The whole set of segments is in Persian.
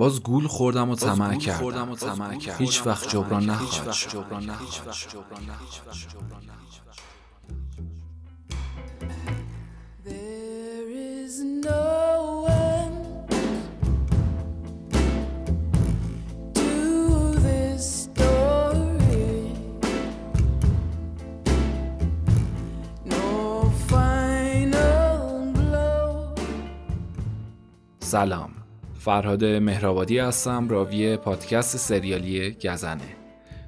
باز گول خوردم و طمع کردم. هیچ وقت جبران نخواهد سلام. فرهاد مهرآبادی هستم راوی پادکست سریالی گزنه.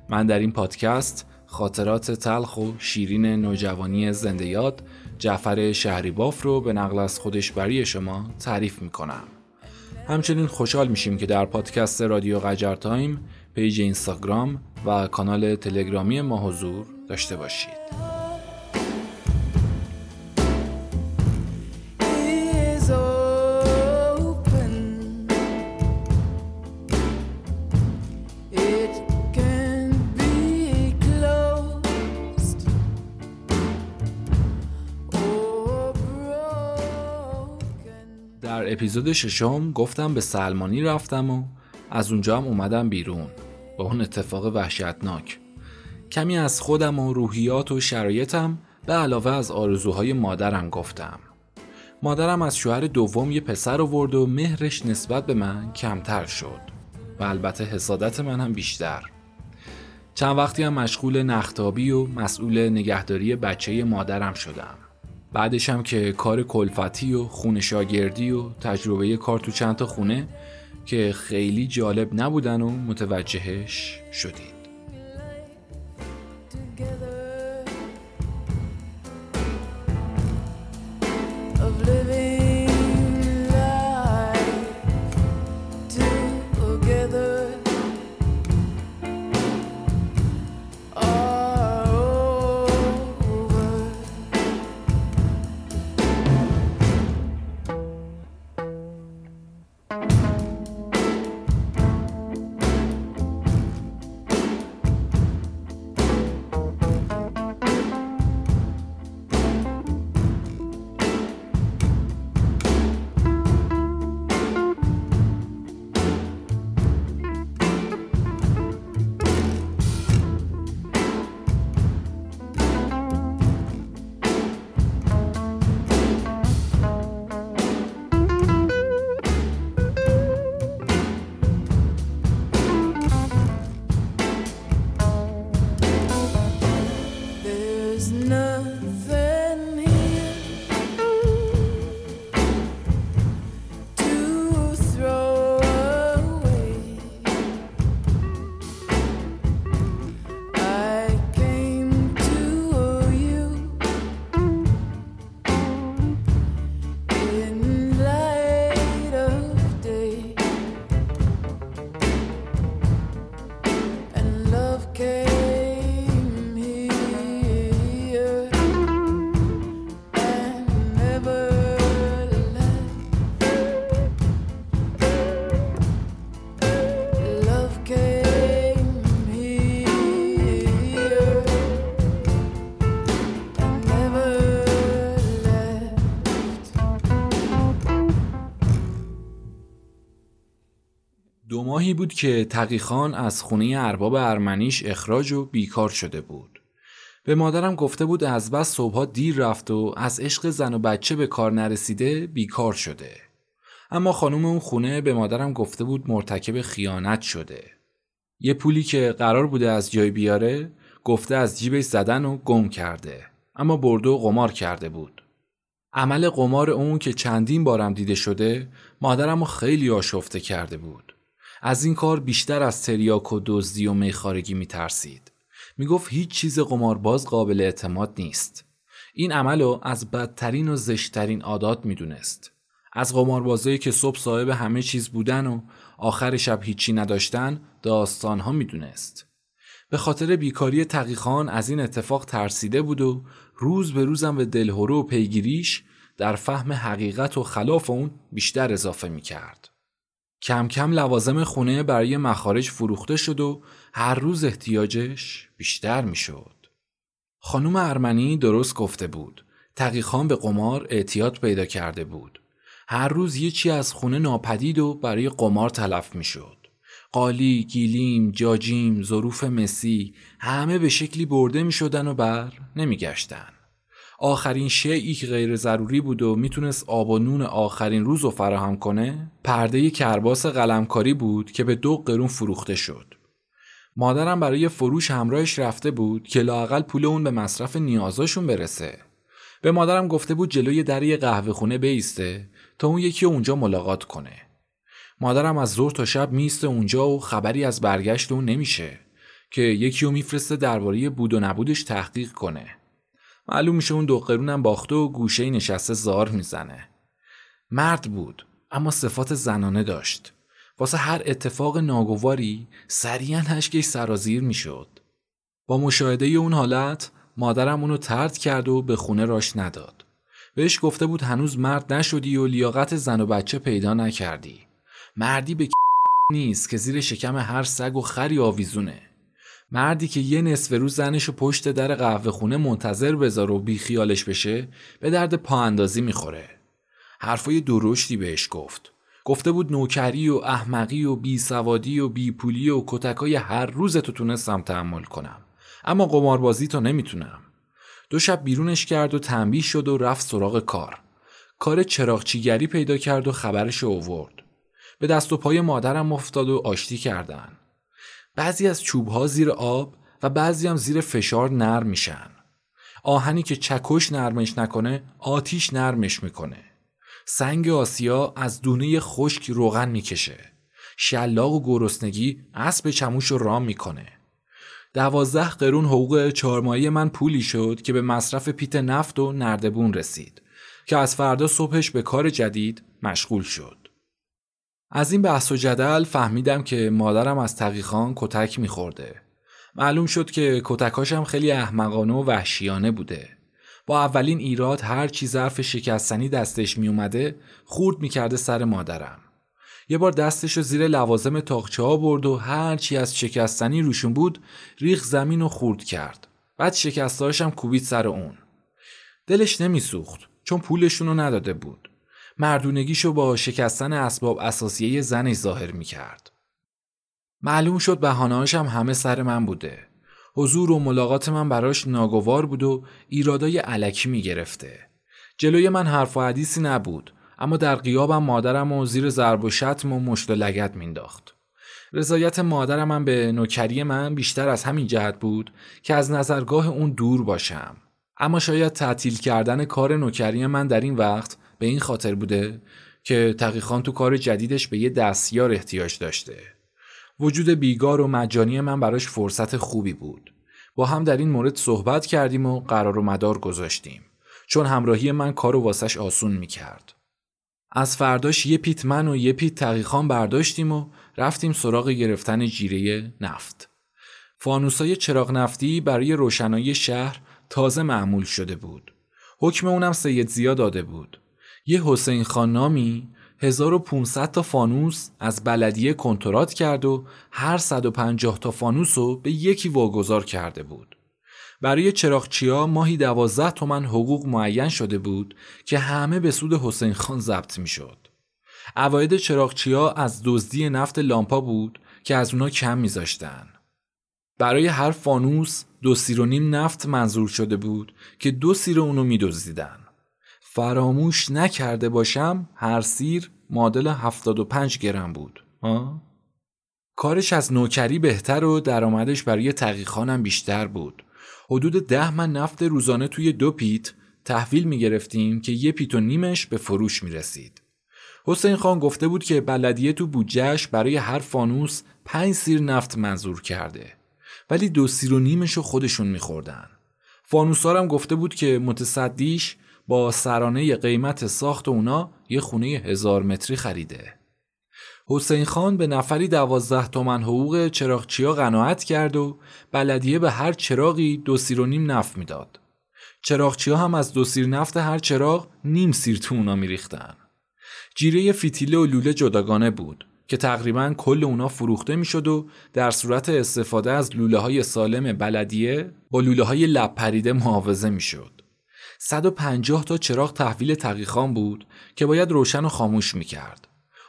من در این پادکست خاطرات تلخ و شیرین نوجوانی زنده یاد جعفر شهریباف رو به نقل از خودش برای شما تعریف می‌کنم. همچنین خوشحال میشیم که در پادکست رادیو قجر تایم پیج اینستاگرام و کانال تلگرامی ما حضور داشته باشید. اپیزود ششم گفتم به سلمانی رفتم و از اونجا هم اومدم بیرون. با اون اتفاق وحشتناک. کمی از خودم و روحیات و شرایطم به علاوه از آرزوهای مادرم گفتم. مادرم از شوهر دوم یه پسر آورد و مهرش نسبت به من کمتر شد و البته حسادت من هم بیشتر. چند وقتی هم مشغول نختابی و مسئول نگهداری بچه مادرم شدم. بعدش هم که کار کلفتی و خونه شاگردی و تجربه کار تو چند تا خونه که خیلی جالب نبودن و متوجهش شدید ماهی بود که تقیخان از خونه ارباب ارمنیش اخراج و بیکار شده بود. به مادرم گفته بود از بس صبحها دیر رفت و از عشق زن و بچه به کار نرسیده بیکار شده. اما خانم اون خونه به مادرم گفته بود مرتکب خیانت شده. یه پولی که قرار بوده از جای بیاره گفته از جیبش زدن و گم کرده. اما برده قمار کرده بود. عمل قمار اون که چندین بارم دیده شده مادرم خیلی آشفته کرده بود. از این کار بیشتر از تریاک و دزدی و میخارگی میترسید. می‌گفت هیچ چیز قمارباز قابل اعتماد نیست. این عمل رو از بدترین و زشتترین عادات می‌دونست. از قماربازایی که صبح صاحب همه چیز بودن و آخر شب هیچی نداشتن داستانها می‌دونست. به خاطر بیکاری تقیخان از این اتفاق ترسیده بود و روز به روزم به دلهورو و پیگیریش در فهم حقیقت و خلاف اون بیشتر اضافه می‌کرد. کم کم لوازم خونه برای مخارج فروخته شد و هر روز احتیاجش بیشتر می شد. خانم ارمنی درست گفته بود. تقیخان به قمار اعتیاد پیدا کرده بود. هر روز یه چی از خونه ناپدید و برای قمار تلف می‌شد. قالی، گیلیم، جاجیم، ظروف مسی همه به شکلی برده می شدن و بر نمی گشتن. آخرین شیعی که غیر ضروری بود و می‌تونست آب و نون آخرین روز رو فراهم کنه پرده کرباس قلمکاری بود که به دو قرون فروخته شد. مادرم برای فروش همراهش رفته بود که لاقل پول اون به مصرف نیازاشون برسه. به مادرم گفته بود جلوی در قهوه خونه بیسته تا اون یکی اونجا ملاقات کنه. مادرم از ظهر تا شب میسته اونجا و خبری از برگشت اون نمیشه که یکی رو میفرسته درباره بود و نبودش تحقیق کنه. معلوم میشه اون دو قرونم باخته و گوشه نشسته زار می‌زنه. مرد بود اما صفات زنانه داشت. واسه هر اتفاق ناگواری سریعا هشکش سرازیر می‌شد. با مشاهده اون حالت مادرم اونو ترد کرد و به خونه راش نداد. بهش گفته بود هنوز مرد نشدی و لیاقت زن و بچه پیدا نکردی. مردی به نیست که زیر شکم هر سگ و خری آویزونه. مردی که یه نصف روز زنش و پشت در قهوه خونه منتظر بذار و بیخیالش بشه به درد پا اندازی می‌خوره. حرفای درشتی بهش گفت. گفته بود نوکری و احمقی و بیسوادی و بیپولی و کتکای هر روز تو تونستم تحمل کنم. اما قماربازی تو نمی‌تونم. دو شب بیرونش کرد و تنبیه شد و رفت سراغ کار. کار چراغچیگری پیدا کرد و خبرش اوورد. به دست و پای مادرم افتاد و آشتی کردن. بعضی از چوبها زیر آب و بعضی هم زیر فشار نرم میشن. آهنی که چکش نرمش نکنه آتیش نرمش می‌کنه. سنگ آسیا از دونه خشک روغن می‌کشه. شلاق و گرسنگی اسب چموش رو رام می‌کنه. دوازده قرون حقوق چهارمایی من پولی شد که به مصرف پیت نفت و نردبون رسید که از فردا صبحش به کار جدید مشغول شد. از این بحث و جدل فهمیدم که مادرم از تقیخان کتک میخورده. معلوم شد که کتکاشم خیلی احمقانه و وحشیانه بوده. با اولین ایراد هر چی ظرف شکستنی دستش میومده خورد می‌کرده سر مادرم. یه بار دستش رو زیر لوازم تاخچه ها برد و هر چی از شکستنی روشون بود ریخ زمین و خورد کرد. بعد شکستاشم کوبید سر اون. دلش نمیسوخت چون پولشون رو نداده بود. مردونگیشو با شکستن اسباب اساسیه زنش ظاهر می کرد. معلوم شد بهانهاش هم همه سر من بوده. حضور و ملاقات من براش ناگوار بود و ایرادای علکی می گرفته. جلوی من حرف و حدیثی نبود اما در قیابم مادرم و زیر ضرب و شتم و مشت و لگت مینداخت. رضایت مادرم من به نوکری من بیشتر از همین جهت بود که از نظرگاه اون دور باشم. اما شاید تعطیل کردن کار نوکری من در این وقت به این خاطر بوده که تقیخان تو کار جدیدش به یه دستیار احتیاج داشته. وجود بیگار و مجانی من براش فرصت خوبی بود. با هم در این مورد صحبت کردیم و قرار و مدار گذاشتیم. چون همراهی من کارو واسش آسون می‌کرد. از فرداش یه پیت من و یه پیت تقیخان برداشتیم و رفتیم سراغ گرفتن جیره نفت. فانوسای چراغ نفتی برای روشنایی شهر تازه معمول شده بود. حکم اونم سید زیاد داده بود. یه حسین خان نامی 1500 تا فانوس از بلدیه کنترات کرد و هر 150 تا فانوس رو به یکی واگذار کرده بود. برای چراغچیا ماهی 12 تومن حقوق معین شده بود که همه به سود حسین خان ضبط می شد. عواید چراغچیا از دزدی نفت لامپا بود که از اونا کم میذاشتن. برای هر فانوس دو سیر و نفت منظور شده بود که دو سیر اونو میدزدیدن. فراموش نکرده باشم هر سیر مدل 75 گرم بود ها؟ کارش از نوکری بهتر و درآمدش برای تقیخانم بیشتر بود حدود ده من نفت روزانه توی دو پیت تحویل می گرفتیم که یه پیت و نیمش به فروش می رسید. حسین خان گفته بود که بلدیه تو بودجهش برای هر فانوس پنج سیر نفت منظور کرده ولی دو سیر و نیمش رو خودشون میخوردن. فانوسارم گفته بود که متصدیش با سرانه قیمت ساخت اونا یه خونه هزار متری خریده. حسین خان به نفری دوازده تومن حقوق چراغچیا قناعت کرد و بلدیه به هر چراغی دو سیر و نیم نفت می‌داد. چراغچیا هم از دو سیر نفت هر چراغ نیم سیر تو اونا میریختن. جیره فیتیله و لوله جداگانه بود که تقریبا کل اونا فروخته می‌شد و در صورت استفاده از لوله های سالم بلدیه با لوله های لب پریده محافظه می‌شد. 150 تا چراغ تحویل تقیخان بود که باید روشن و خاموش می‌کرد.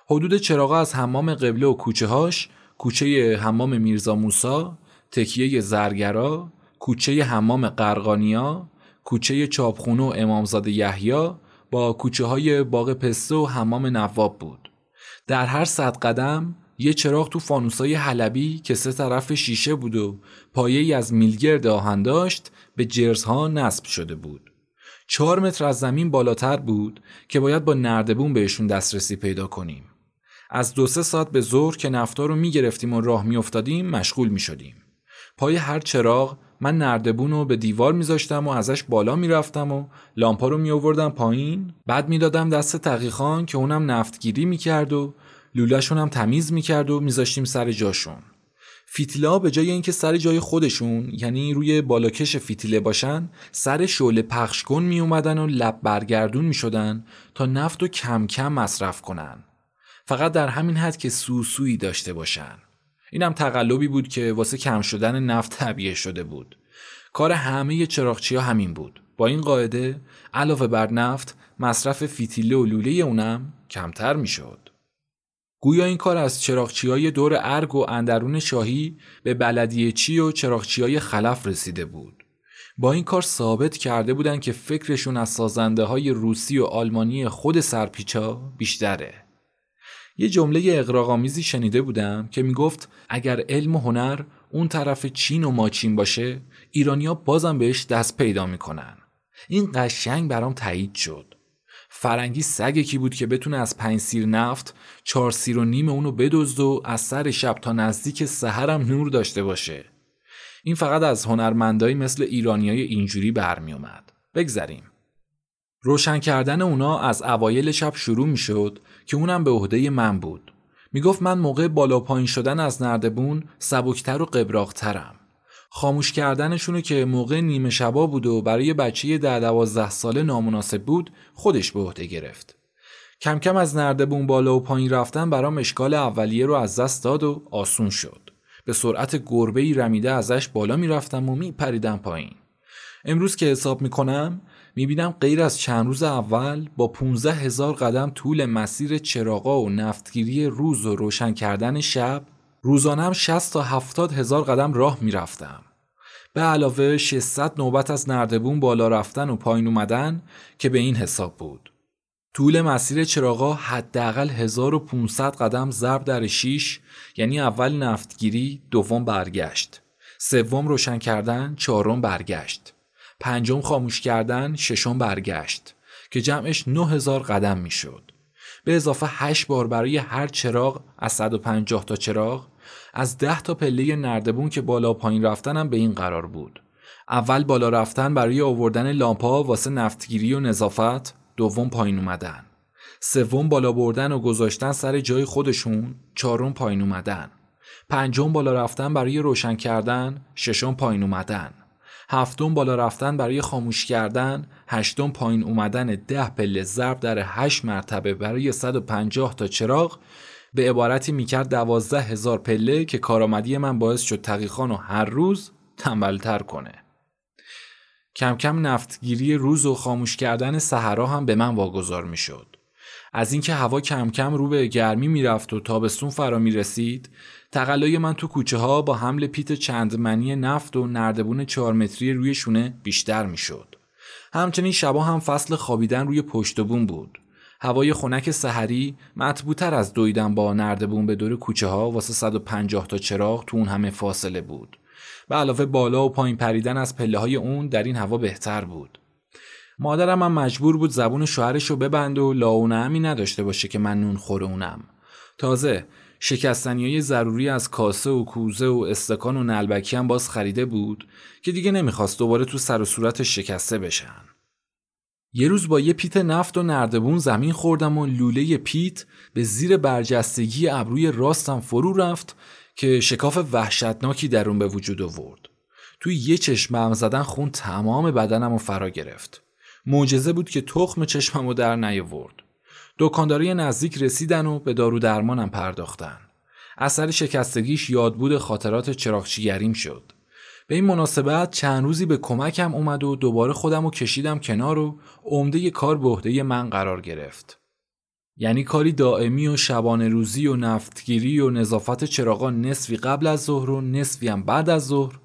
حدود چراغا از حمام قبله و کوچه هاش، کوچه حمام میرزا موسا، تکیه زرگرا، کوچه حمام قرقانیا، کوچه چاپخونه و امامزاده یحیی با کوچه های باغ پسته و حمام نواب بود. در هر صد قدم یه چراغ تو فانوسای حلبی که سه طرف شیشه بود و پایه از میلگرد آهن داشت به جرزها نصب شده بود. چهار متر از زمین بالاتر بود که باید با نردبون بهشون دسترسی پیدا کنیم. از دو سه ساعت به ظهر که نفتا رو می‌گرفتیم و راه میافتادیم مشغول می‌شدیم. پای هر چراغ من نردبون رو به دیوار میذاشتم و ازش بالا می‌رفتم و لامپا رو میآوردم پایین بعد می‌دادم دست تقیخان که اونم نفتگیری می‌کرد و لولهشون هم تمیز می‌کرد و میذاشتیم سر جاشون فیتیلا به جای اینکه سر جای خودشون یعنی روی بالاکش فیتیله باشن سر شعله پخش کن می اومدن و لب برگردون می شدن تا نفت و کم کم مصرف کنن. فقط در همین حد که سوسویی داشته باشن. اینم تقلبی بود که واسه کم شدن نفت طبیعه شده بود. کار همه چراغچی ها همین بود. با این قاعده علاوه بر نفت مصرف فیتیله و لوله اونم کمتر می‌شد. گویا این کار از چراغچی های دور ارگ و اندرون شاهی به بلدیه چی و چراغچی های خلف رسیده بود. با این کار ثابت کرده بودند که فکرشون از سازنده های روسی و آلمانی خود سرپیچا بیشتره. یه جمله اقراقامیزی شنیده بودم که می‌گفت اگر علم و هنر اون طرف چین و ماچین باشه ایرانیا بازم بهش دست پیدا می‌کنن. این قشنگ برام تایید شد. فرنگی سگ کی بود که بتونه از پنج سیر نفت چهار سیر و نیم اونو بدزد و از سر شب تا نزدیک سحرم نور داشته باشه. این فقط از هنرمندایی مثل ایرانیای اینجوری برمی اومد بگذریم. روشن کردن اونا از اوایل شب شروع می شد که اونم به عهده من بود. می‌گفت من موقع بالا پایین شدن از نردبون سبکتر و قبراقترم. خاموش کردنشونو که موقع نیمه شبا بود و برای بچه ده دوازده ساله نامناسب بود خودش به عهده گرفت. کم کم از نردبون بالا و پایین رفتن برام اشکال اولیه رو از دست داد و آسون شد. به سرعت گربه ای رمیده ازش بالا می‌رفتم و میپریدم پایین. امروز که حساب می‌کنم می‌بینم غیر از چند روز اول با 15 هزار قدم طول مسیر چراغا و نفتگیری روز و روشن کردن شب روزانم 60 تا 70 هزار قدم راه می‌رفتم. به علاوه 600 نوبت از نردبون بالا رفتن و پایین اومدن که به این حساب بود. طول مسیر چراغا حداقل 1500 قدم ضرب در 6 یعنی اول نفتگیری دوم برگشت. سوم روشن کردن چهارم برگشت. پنجم خاموش کردن ششم برگشت که جمعش 9000 قدم می‌شد. به اضافه 8 بار برای هر چراغ از 150 تا چراغ از ده تا پله نردبون که بالا پایین رفتنم به این قرار بود. اول بالا رفتن برای آوردن لامپا واسه نفتگیری و نظافت، دوم پایین اومدن. سوم بالا بردن و گذاشتن سر جای خودشون، چهارم پایین اومدن. پنجم بالا رفتن برای روشن کردن، ششم پایین اومدن. هفتم بالا رفتن برای خاموش کردن، هشتم پایین اومدن ده پله ضرب در هشت مرتبه برای 150 تا چراغ به عبارتی می‌کرد دوازده هزار پله که کارآمدی من باعث شد تقیخان و هر روز تنبلتر کنه. کم کم نفتگیری روز و خاموش کردن صحرا هم به من واگذار می‌شد. از اینکه هوا کم کم رو به گرمی می‌رفت و تابستون فرا می رسید تقلای من تو کوچه ها با حمل پیت چند منی نفت و نردبون چهار متری روی شونه بیشتر می‌شد. همچنین شبا هم فصل خوابیدن روی پشت بون بود. هوای خنک سحری مطبوعتر از دویدن با نردبون به دور کوچه ها واسه 150 تا چراغ تو اون همه فاصله بود. به علاوه بالا و پایین پریدن از پله های اون در این هوا بهتر بود. مادرم هم مجبور بود زبون شوهرش رو ببند و لاونه همی نداشته باشه که من نون خوره اونم. تازه شکستنی های ضروری از کاسه و کوزه و استکان و نلبکی هم باز خریده بود که دیگه نمی‌خواست دوباره تو سر و صورتش شکسته بشن. یه روز با یه پیت نفت و نردبون زمین خوردم و لوله پیت به زیر برجستگی ابروی راستم فرو رفت که شکاف وحشتناکی در اون به وجود آورد. توی یه چشمم زدن خون تمام بدنم و فرا گرفت. معجزه بود که تخم چشمم رو در نیاورد. دکانداری نزدیک رسیدن و به دارو درمانم پرداختن. اثر شکستگیش یادبود خاطرات چراغچیگریم شد. به این مناسبت چند روزی به کمکم اومد و دوباره خودم رو کشیدم کنار و عمده کار به عهده من قرار گرفت. یعنی کاری دائمی و شبانه روزی و نفتگیری و نظافت چراغا نصفی قبل از ظهر و نصفی هم بعد از ظهر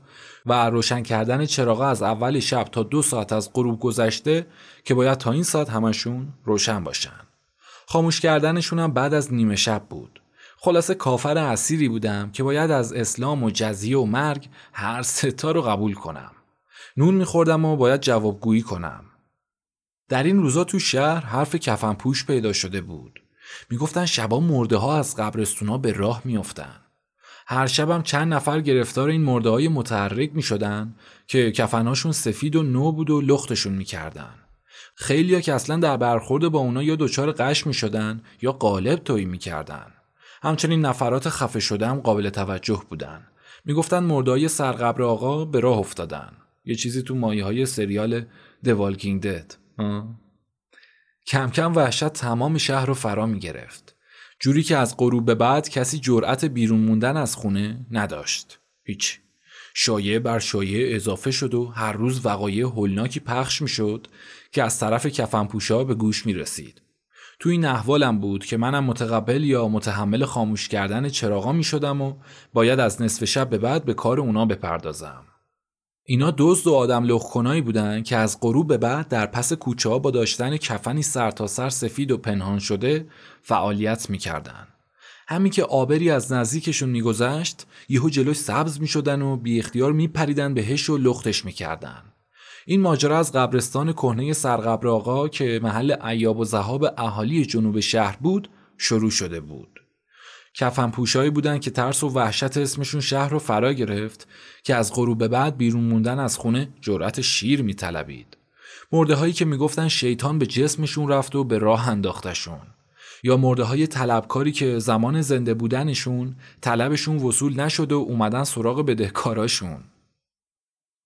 و روشن کردن چراغا از اول شب تا دو ساعت از غروب گذشته که باید تا این ساعت همشون روشن باشن. خاموش کردنشون هم بعد از نیمه شب بود. خلاصه کافر اسیری بودم که باید از اسلام و جزیه و مرگ هر ستا رو قبول کنم. نون میخوردم و باید جوابگویی کنم. در این روزا تو شهر حرف کفن پوش پیدا شده بود. می‌گفتن شبا مرده ها از قبرستونا به راه میافتن. هر شبم چند نفر گرفتار این مرده های متحرک می شدن که کفنهاشون سفید و نو بود و لختشون می‌کردن. خیلیا که اصلا در برخورد با اونا یا دچار قش می شدن یا قالب تویی می‌کردن. همچنین نفرات خفه شده هم قابل توجه بودن. می‌گفتن مردای سرقبر آقا به راه افتادن. یه چیزی تو مایه های سریال Walking Dead. کم کم وحشت تمام شهر رو فرا می گرفت. جوری که از غروب به بعد کسی جرأت بیرون موندن از خونه نداشت. هیچ. شایعه بر شایعه اضافه شد و هر روز وقایع هولناکی پخش می شد که از طرف کفنپوشا به گوش می رسید. تو این احوالم بود که منم متقبل یا متحمل خاموش کردن چراغا می شدم و باید از نصف شب به بعد به کار اونا بپردازم. اینا دزد و آدم لخکنایی بودن که از غروب به بعد در پس کوچه ها با داشتن کفنی سرتاسر سر سفید و پنهان شده فعالیت می‌کردن. همین که آبری از نزدیکشون میگذشت یهو جلوش سبز می‌شدن و بی اختیار میپریدن بهش و لختش می‌کردن. این ماجرا از قبرستان کهنه سرقبر آقا که محل عیاب و زهاب اهالی جنوب شهر بود شروع شده بود. کفن پوشایی بودن که ترس و وحشت اسمشون شهر رو فرا گرفت که از غروب بعد بیرون موندن از خونه جرأت شیر میطلبید. مرده هایی که می‌گفتن شیطان به جسمشون رفت و به راه انداختشون. یا مرده های طلبکاری که زمان زنده بودنشون طلبشون وصول نشد و اومدن سراغ بدهکاراشون.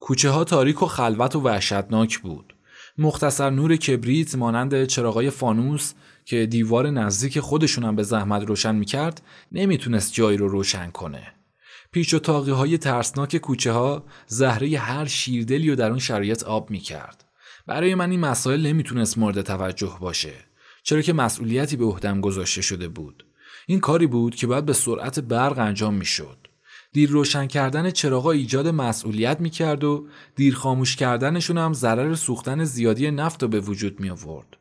کوچه ها تاریک و خلوت و وحشتناک بود. مختصر نور کبریت مانند چراغای فانوس که دیوار نزدیک خودشونم به زحمت روشن می‌کرد نمی‌تونست جایی رو روشن کنه. پیچ و تاقی های ترسناک کوچه ها زهره هر شیردلی رو در اون شرایط آب می‌کرد. برای من این مسائل نمی‌تونست مورد توجه باشه. چرا که مسئولیتی به عهدم گذاشته شده بود. این کاری بود که باید به سرعت برق انجام می‌شد. دیر روشن کردن چراغا ایجاد مسئولیت می‌کرد و دیر خاموش کردنشون هم ضرر سوختن زیادی نفت رو به وجود می آورد.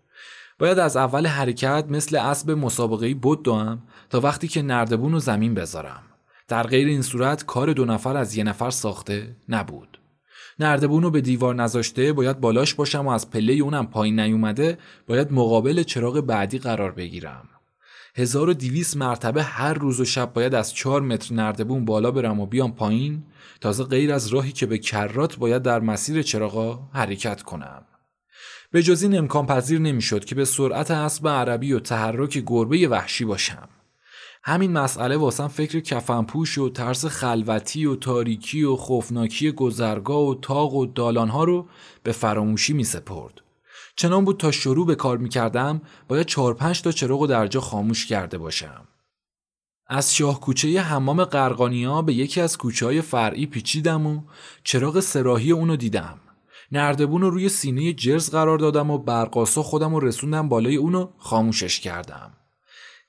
باید از اول حرکت مثل اسب مسابقه بود دوام تا وقتی که نردبون رو زمین بذارم. در غیر این صورت کار دو نفر از یه نفر ساخته نبود. نردبون رو به دیوار نذاشته باید بالاش باشم و از پله اونم پایین نیومده باید مقابل چراغ بعدی قرار بگیرم. 1200 مرتبه هر روز و شب باید از 4 متر نردبون بالا برم و بیام پایین تازه غیر از راهی که به کرات باید در مسیر چراغا حرکت کنم. به جز این امکان پذیر نمی‌شد که به سرعت اسب عربی و تحرک گربه وحشی باشم. همین مسئله واسم فکر کفنپوش و ترس خلوتی و تاریکی و خوفناکی گذرگاه و تاق و دالانها رو به فراموشی می سپرد. چنان بود تا شروع به کار می کردم باید چهار پنج تا چراغ در جا خاموش کرده باشم. از شاه کوچه حمام قرقانیا به یکی از کوچه های فرعی پیچیدم و چراغ سراحی اونو دیدم. نردبون رو روی سینه جرز قرار دادم و برقاسا خودم رو رسوندم بالای اونو خاموشش کردم.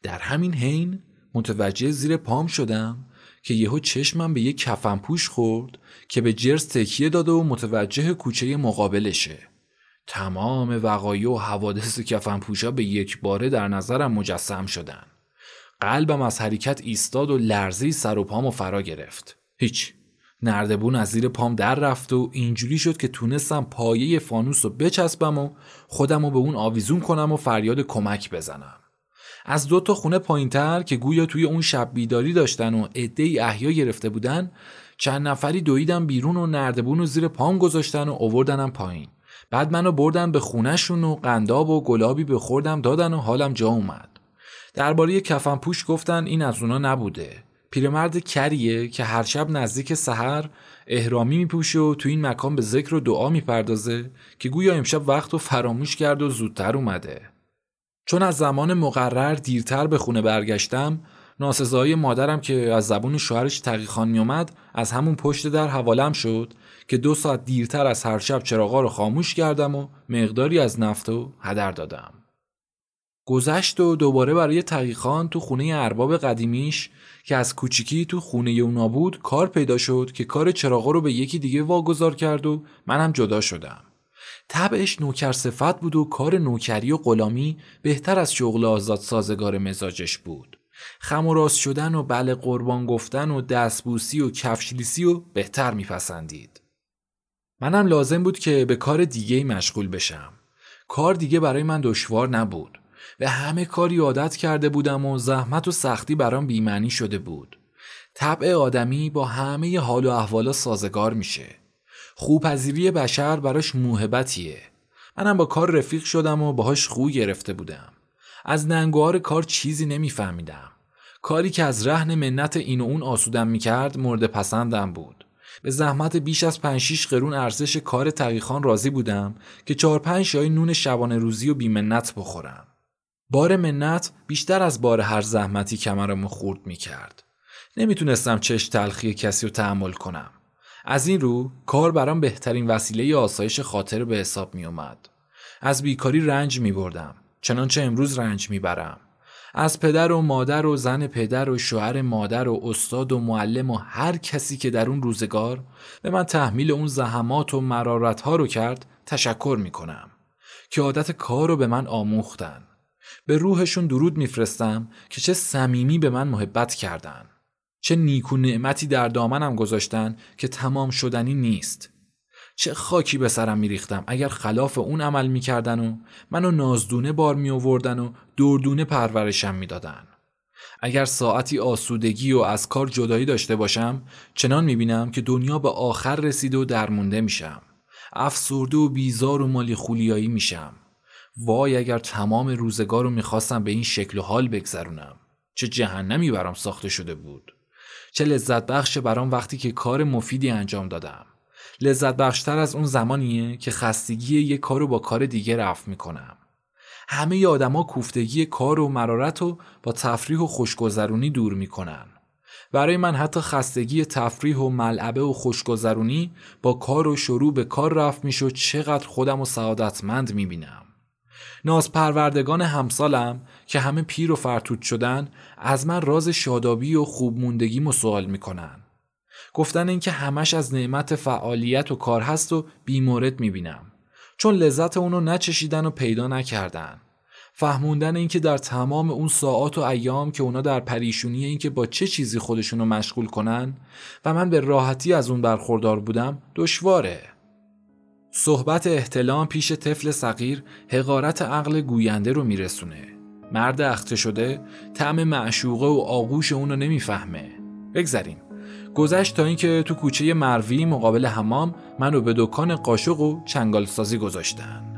در همین حین متوجه زیر پام شدم که یهو چشمم به یک کفن پوش خورد که به جرز تکیه داده و متوجه کوچه مقابلشه. تمام وقایع و حوادث کفن پوشا به یک باره در نظرم مجسم شدن. قلبم از حرکت ایستاد و لرزی سر و پامو فرا گرفت. هیچ. نردبون از زیر پام در رفت و اینجوری شد که تونستم پایه فانوس رو بچسبم و خودم رو به اون آویزون کنم و فریاد کمک بزنم. از دو تا خونه پایینتر که گویا توی اون شب بیداری داشتن و عده احیا گرفته بودن چند نفری دویدم بیرون و نردبون رو زیر پام گذاشتن و اووردنم پایین. بعد منو بردن به خونهشون و قنداب و گلابی به خوردم دادن و حالم جا اومد. درباره کفن پوش گفتن این از اونا نبوده. پیرمرد کریه که هر شب نزدیک سحر احرامی میپوشه و تو این مکان به ذکر و دعا می‌پردازه که گویا امشب وقت رو فراموش کرد و زودتر اومده. چون از زمان مقرر دیرتر به خونه برگشتم ناسزایی مادرم که از زبون شوهرش تقیخان میومد از همون پشت در حوالم شد که دو ساعت دیرتر از هر شب چراغا رو خاموش کردم و مقداری از نفت و هدر دادم. گذشت و دوباره برای تقیخان تو خونه ارباب قدیمیش که از کوچیکی تو خونه اونا بود کار پیدا شد که کار چراغا رو به یکی دیگه واگذار کرد و منم جدا شدم. طبعش نوکر صفت بود و کار نوکری و غلامی بهتر از شغل آزاد سازگار مزاجش بود. خم و راست شدن و بله قربان گفتن و دستبوسی و کفشلیسی و بهتر میپسندید. منم لازم بود که به کار دیگه مشغول بشم. کار دیگه برای من دشوار نبود. به همه کاری عادت کرده بودم و زحمت و سختی برام بیمعنی شده بود. طبع آدمی با همه حال و احوالا سازگار میشه. خوبپذیری بشر براش موهبتیه. منم با کار رفیق شدم و باهاش خو گرفته بودم. از ننگوار کار چیزی نمیفهمیدم. کاری که از رهن منت این و اون آسودم می‌کرد مورد پسندم بود. به زحمت بیش از 5 قرون ارزش کار تقیخان راضی بودم که چهار پنج شای نون شبانه روزی و بیمنت بخورم. بار منت بیشتر از بار هر زحمتی کمرمو خورد می کرد. نمی‌تونستم چش تلخی کسی رو تحمل کنم. از این رو کار برام بهترین وسیله آسایش خاطر به حساب می اومد. از بیکاری رنج می بردم. چنانچه امروز رنج می برم. از پدر و مادر و زن پدر و شوهر مادر و استاد و معلم و هر کسی که در اون روزگار به من تحمیل اون زحمات و مرارت ها رو کرد تشکر می کنم که عادت کار رو به من آموختن. به روحشون درود میفرستم که چه صمیمی به من محبت کردن. چه نیکو نعمتی در دامنم گذاشتن که تمام شدنی نیست. چه خاکی به سرم میریختم اگر خلاف اون عمل می‌کردن و منو نازدونه بار می آوردن و دردونه پرورشم می‌دادن. اگر ساعتی آسودگی و از کار جدایی داشته باشم چنان می‌بینم که دنیا به آخر رسیده و درمونده میشم. افسرده و بیزار و مالی خولیایی میشم. وای اگر تمام روزگار رو می‌خواستم به این شکل و حال بگذرونم. چه جهنمی برام ساخته شده بود. چه لذت بخش برام وقتی که کار مفیدی انجام دادم. لذت بخشتر از اون زمانیه که خستگی یک کار رو با کار دیگه رفت می‌کنم. همه آدما کوفتگی کار و مرارت رو با تفریح و خوشگذرونی دور می‌کنن. برای من حتی خستگی تفریح و ملعبه و خوشگذرونی با کار و شروع به کار رفت می‌شد چقدر خودم و سعادتمند می‌بینم. ناز پروردگان همسالم که همه پیر و فرتود شدن از من راز شادابی و خوب موندگی سوال می‌کنن. گفتن اینکه همش از نعمت فعالیت و کار هست و بیمورد می‌بینم. چون لذت اونو نچشیدن و پیدا نکردن. فهموندن اینکه در تمام اون ساعات و ایام که اونا در پریشونی اینکه با چه چیزی خودشونو مشغول کنن و من به راحتی از اون برخوردار بودم دشواره. صحبت احتلام پیش طفل صغیر حقارت عقل گوینده رو میرسونه. مرد اخته شده طعم معشوقه و آغوش اونو نمی‌فهمه. بگذریم. گذشت تا اینکه تو کوچه مروی مقابل حمام منو به دکان قاشق و چنگال سازی گذاشتن.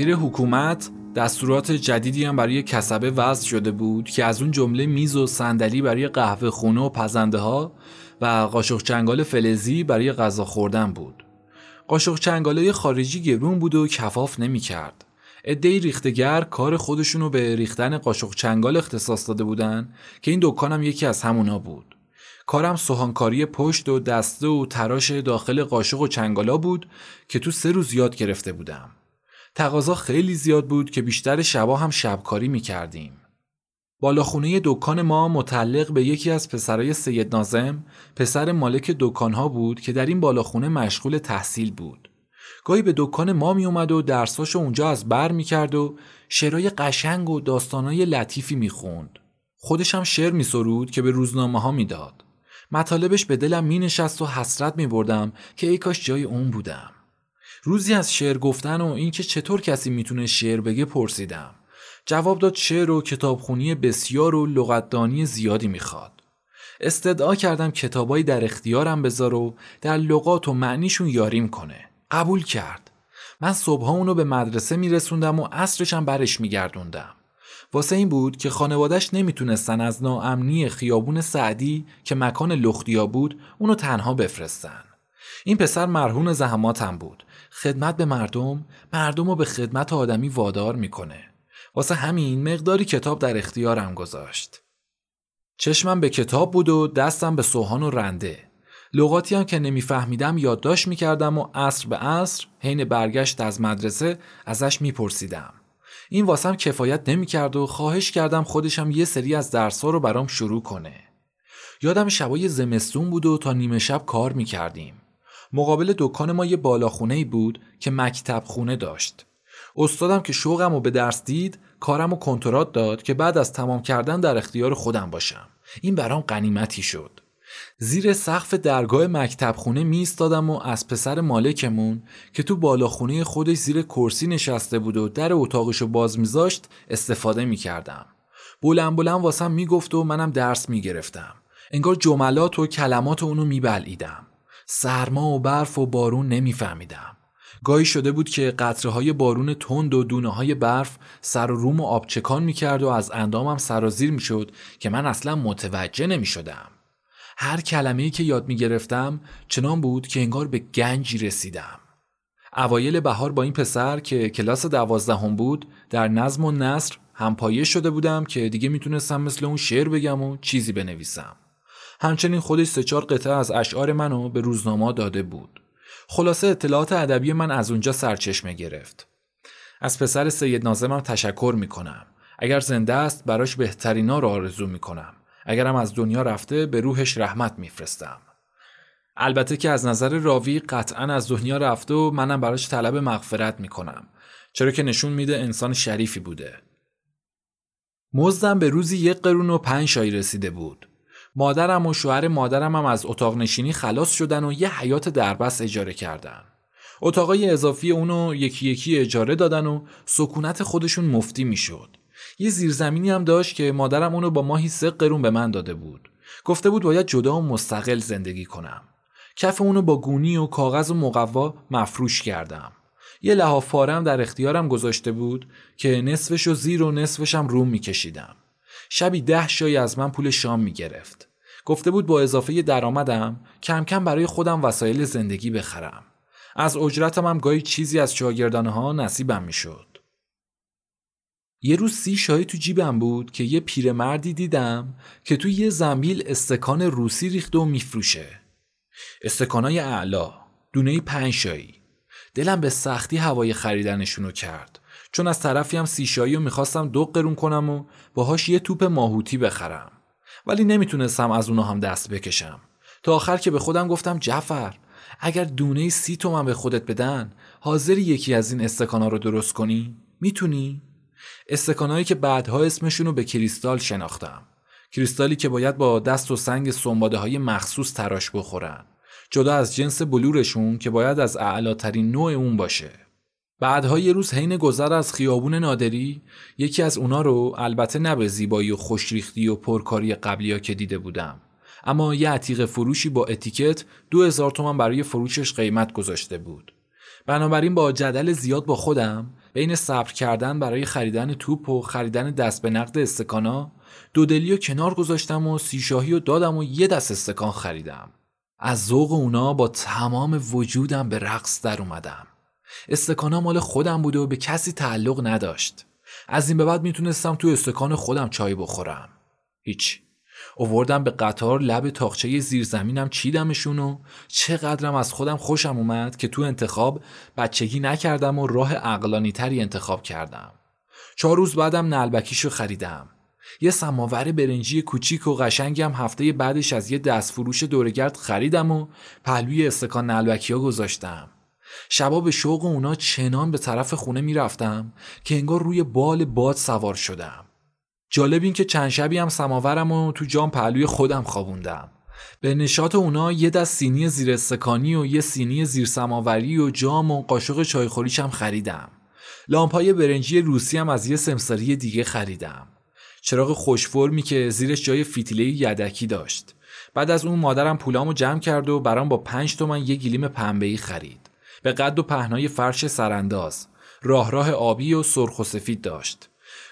تغییر حکومت دستورات جدیدی هم برای کسبه وضع شده بود که از اون جمله میز و صندلی برای قهوه خونه و پزنده ها و قاشق چنگال فلزی برای غذا خوردن بود. قاشق چنگالای خارجی گرون بود و کفاف نمی کرد. ادهی ریختگر کار خودشونو به ریختن قاشق چنگال اختصاص داده بودن که این دکانم یکی از همونا بود. کارم سوهانکاری پشت و دسته و تراش داخل قاشق و چنگالا بود که تو سه روز یاد گرفته بودم. تقاضا خیلی زیاد بود که بیشتر شبا هم شبکاری می کردیم. بالاخونه دکان ما متعلق به یکی از پسرای سید نازم پسر مالک دکانها بود که در این بالاخونه مشغول تحصیل بود. گاهی به دکان ما می اومد و درساشو اونجا از بر می کرد و شعرهای قشنگ و داستانای لطیفی می خوند. خودش هم شعر می سرود که به روزنامه ها می داد. مطالبش به دلم می نشست و حسرت می بردم که ای کاش جای اون بودم. روزی از شعر گفتن و اینکه چطور کسی می‌تونه شعر بگه پرسیدم. جواب داد شعر و کتابخونی بسیار و لغتدانی زیادی می‌خواد. استدعا کردم کتابایی در اختیارم بذار و در لغات و معنیشون یاریم کنه. قبول کرد. من صبحها اونو به مدرسه میرسوندم و عصرش هم برش میگردوندم واسه این بود که خانوادش نمی‌تونستن از ناامنی خیابون سعدی که مکان لختیا بود اونو تنها بفرستن این پسر مرهون زحماتم بود خدمت به مردم مردم رو به خدمت آدمی وادار می‌کنه. واسه همین مقداری کتاب در اختیارم گذاشت. چشمم به کتاب بود و دستم به سوهان و رنده. لغاتی هم که نمیفهمیدم یادداشت می‌کردم و عصر به عصر حین برگشت از مدرسه ازش میپرسیدم. این واسم کفایت نمی‌کرد و خواهش کردم خودشم یه سری از درسها رو برام شروع کنه. یادم شبای زمستون بود و تا نیمه شب کار می‌کردیم. مقابل دکان ما یه بالاخونه بود که مکتب خونه داشت استادم که شوقم رو به درس دید کارم و کنترات داد که بعد از تمام کردن در اختیار خودم باشم این برام قنیمتی شد زیر سقف درگاه مکتب خونه می و از پسر مالکمون که تو بالاخونه خودش زیر کرسی نشسته بود و در اتاقشو باز میذاشت استفاده می کردم. بلند بلند واسم می‌گفت و منم درس می‌گرفتم. انگار جملات و کلمات اونو میبلعیدم. سرما و برف و بارون نمیفهمیدم. گاهی شده بود که قطره های بارون تند و دونه های برف سر و روم و آبچکان می‌کرد و از اندامم سرازیر می‌شد که من اصلا متوجه نمی‌شدم. هر کلمه‌ای که یاد می‌گرفتم چنان بود که انگار به گنجی رسیدم. اوایل بهار با این پسر که کلاس دوازدهم بود در نظم و نصر همپایه شده بودم که دیگه می‌تونستم مثل اون شعر بگم و چیزی بنویسم. همچنین خودش سه چهار قطعه از اشعار منو به روزنامه داده بود. خلاصه اطلاعات ادبی من از اونجا سرچشمه گرفت. از پسر سید نازمم تشکر می‌کنم. اگر زنده است براش بهترینا رو آرزو می‌کنم. اگرم از دنیا رفته به روحش رحمت میفرستم. البته که از نظر راوی قطعا از دنیا رفته و منم براش طلب مغفرت می‌کنم. چرا که نشون میده انسان شریفی بوده. مزدم به روزی یک قرون و پنج شایی رسیده بود. مادرم و شوهر مادرم هم از اتاق نشینی خلاص شدن و یه حیات دربست اجاره کردن. اتاقای اضافی اونو یکی یکی اجاره دادن و سکونت خودشون مفتی می‌شد. یه زیرزمینی هم داشت که مادرم اونو با ماهی سه قرون به من داده بود. گفته بود باید جدا و مستقل زندگی کنم. کف اونو با گونی و کاغذ و مقوا مفروش کردم. یه لحاف در اختیارم گذاشته بود که نصفش و زیر و نصفشم روم میکشیدم. شبی ده شایی از من پول شام می‌گرفت. گفته بود با اضافه درآمدم کم کم برای خودم وسایل زندگی بخرم. از اجرتم هم گاهی چیزی از شاگردانه ها نصیبم می‌شد. یه روز سی شایی تو جیبم بود که یه پیرمردی دیدم که تو یه زنبیل استکان روسی ریخته و میفروشه. استکانای اعلا دونه پنج شایی. دلم به سختی هوای خریدنشونو کرد. چون از طرفی هم سی شایی و می‌خواستم دو قرون کنم و باهاش یه توپ ماهوتی بخرم. ولی نمی‌تونستم از اونا هم دست بکشم. تا آخر که به خودم گفتم جفر اگر دونه سی تومن به خودت بدن حاضری یکی از این استکانا رو درست کنی؟ می‌تونی؟ استکانایی که بعدها اسمشون رو به کریستال شناختم. کریستالی که باید با دست و سنگ سنباده های مخصوص تراش بخورن. جدا از جنس بلورشون که باید از اعلاترین نوع اون باشه. بعدها یه روز حین گذر از خیابون نادری یکی از اونا رو البته نه به زیبایی و خوشریختی و پرکاری قبلی ها که دیده بودم اما یه عتیق فروشی با اتیکت دو هزار تومن برای فروشش قیمت گذاشته بود. بنابراین با جدل زیاد با خودم بین صبر کردن برای خریدن توپ و خریدن دست به نقد استکانا دودلی و کنار گذاشتم و سیشاهی و دادم و یه دست استکان خریدم. از ذوق اونا با تمام وجودم به رقص در اومدم. استکانا مال خودم بوده و به کسی تعلق نداشت. از این به بعد می‌تونستم تو استکان خودم چای بخورم. هیچ. اووردم به قطار لب تاخچه زیرزمینم چیدمشون و چقدرم از خودم خوشم اومد که تو انتخاب بچگی نکردم و راه اقلانی تری انتخاب کردم. چهار روز بعدم نلبکیشو خریدم. یه سماور برنجی کوچیک و قشنگم هفته بعدش از یه دست فروش دورگرد خریدم و پهلوی استکان نلبکی ها گذاشتم. شبا به شوق اونا چنان به طرف خونه می‌رفتم که انگار روی بال باد سوار شدم. جالب این که چند شبی هم سماورم و تو جام پهلوی خودم خوابوندم. به نشاط اونا یه دست سینی زیر استکانی و یه سینی زیر سماوری و جام و قاشق چایخوریش هم خریدم. لامپای برنجی روسی هم از یه سمساری دیگه خریدم. چراغ خوشفرمی که زیرش جای فیتیله یدکی داشت. بعد از اون مادرم پولامو جمع کرد و برام با پنج تومن یه گلیم پنبه‌ای خرید. به قد و پهنای فرش سرانداز. راه راه آبی و سرخ و سفید داشت.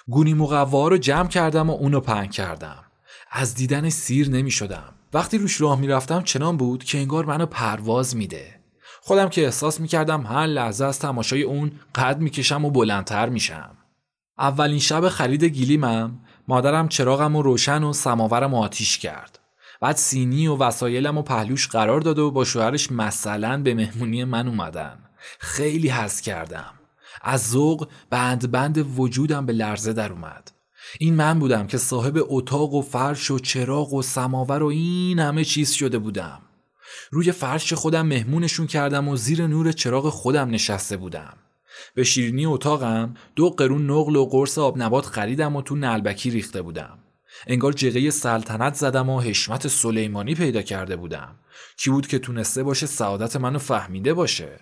گونی مقوا رو جمع کردم و اونو پهن کردم. از دیدن سیر نمی شدم. وقتی روش راه می‌رفتم چنان بود که انگار منو پرواز میده. خودم که احساس می‌کردم هر لحظه از تماشای اون قد می‌کشم و بلندتر میشم اولین شب خرید گیلیمم مادرم چراغم و روشن و سماورم و آتیش کرد. بعد سینی و وسایلم و پهلوش قرار داد و با شوهرش مثلا به مهمونی من اومدن. خیلی حس کردم. از ذوق بند بند وجودم به لرزه در اومد. این من بودم که صاحب اتاق و فرش و چراغ و سماور و این همه چیز شده بودم. روی فرش خودم مهمونشون کردم و زیر نور چراغ خودم نشسته بودم. به شیرینی اتاقم دو قرون نقل و قرص آب نبات خریدم و تو نلبکی ریخته بودم. انگار جقه سلطنت زدم و حشمت سلیمانی پیدا کرده بودم کی بود که تونسته باشه سعادت منو فهمیده باشه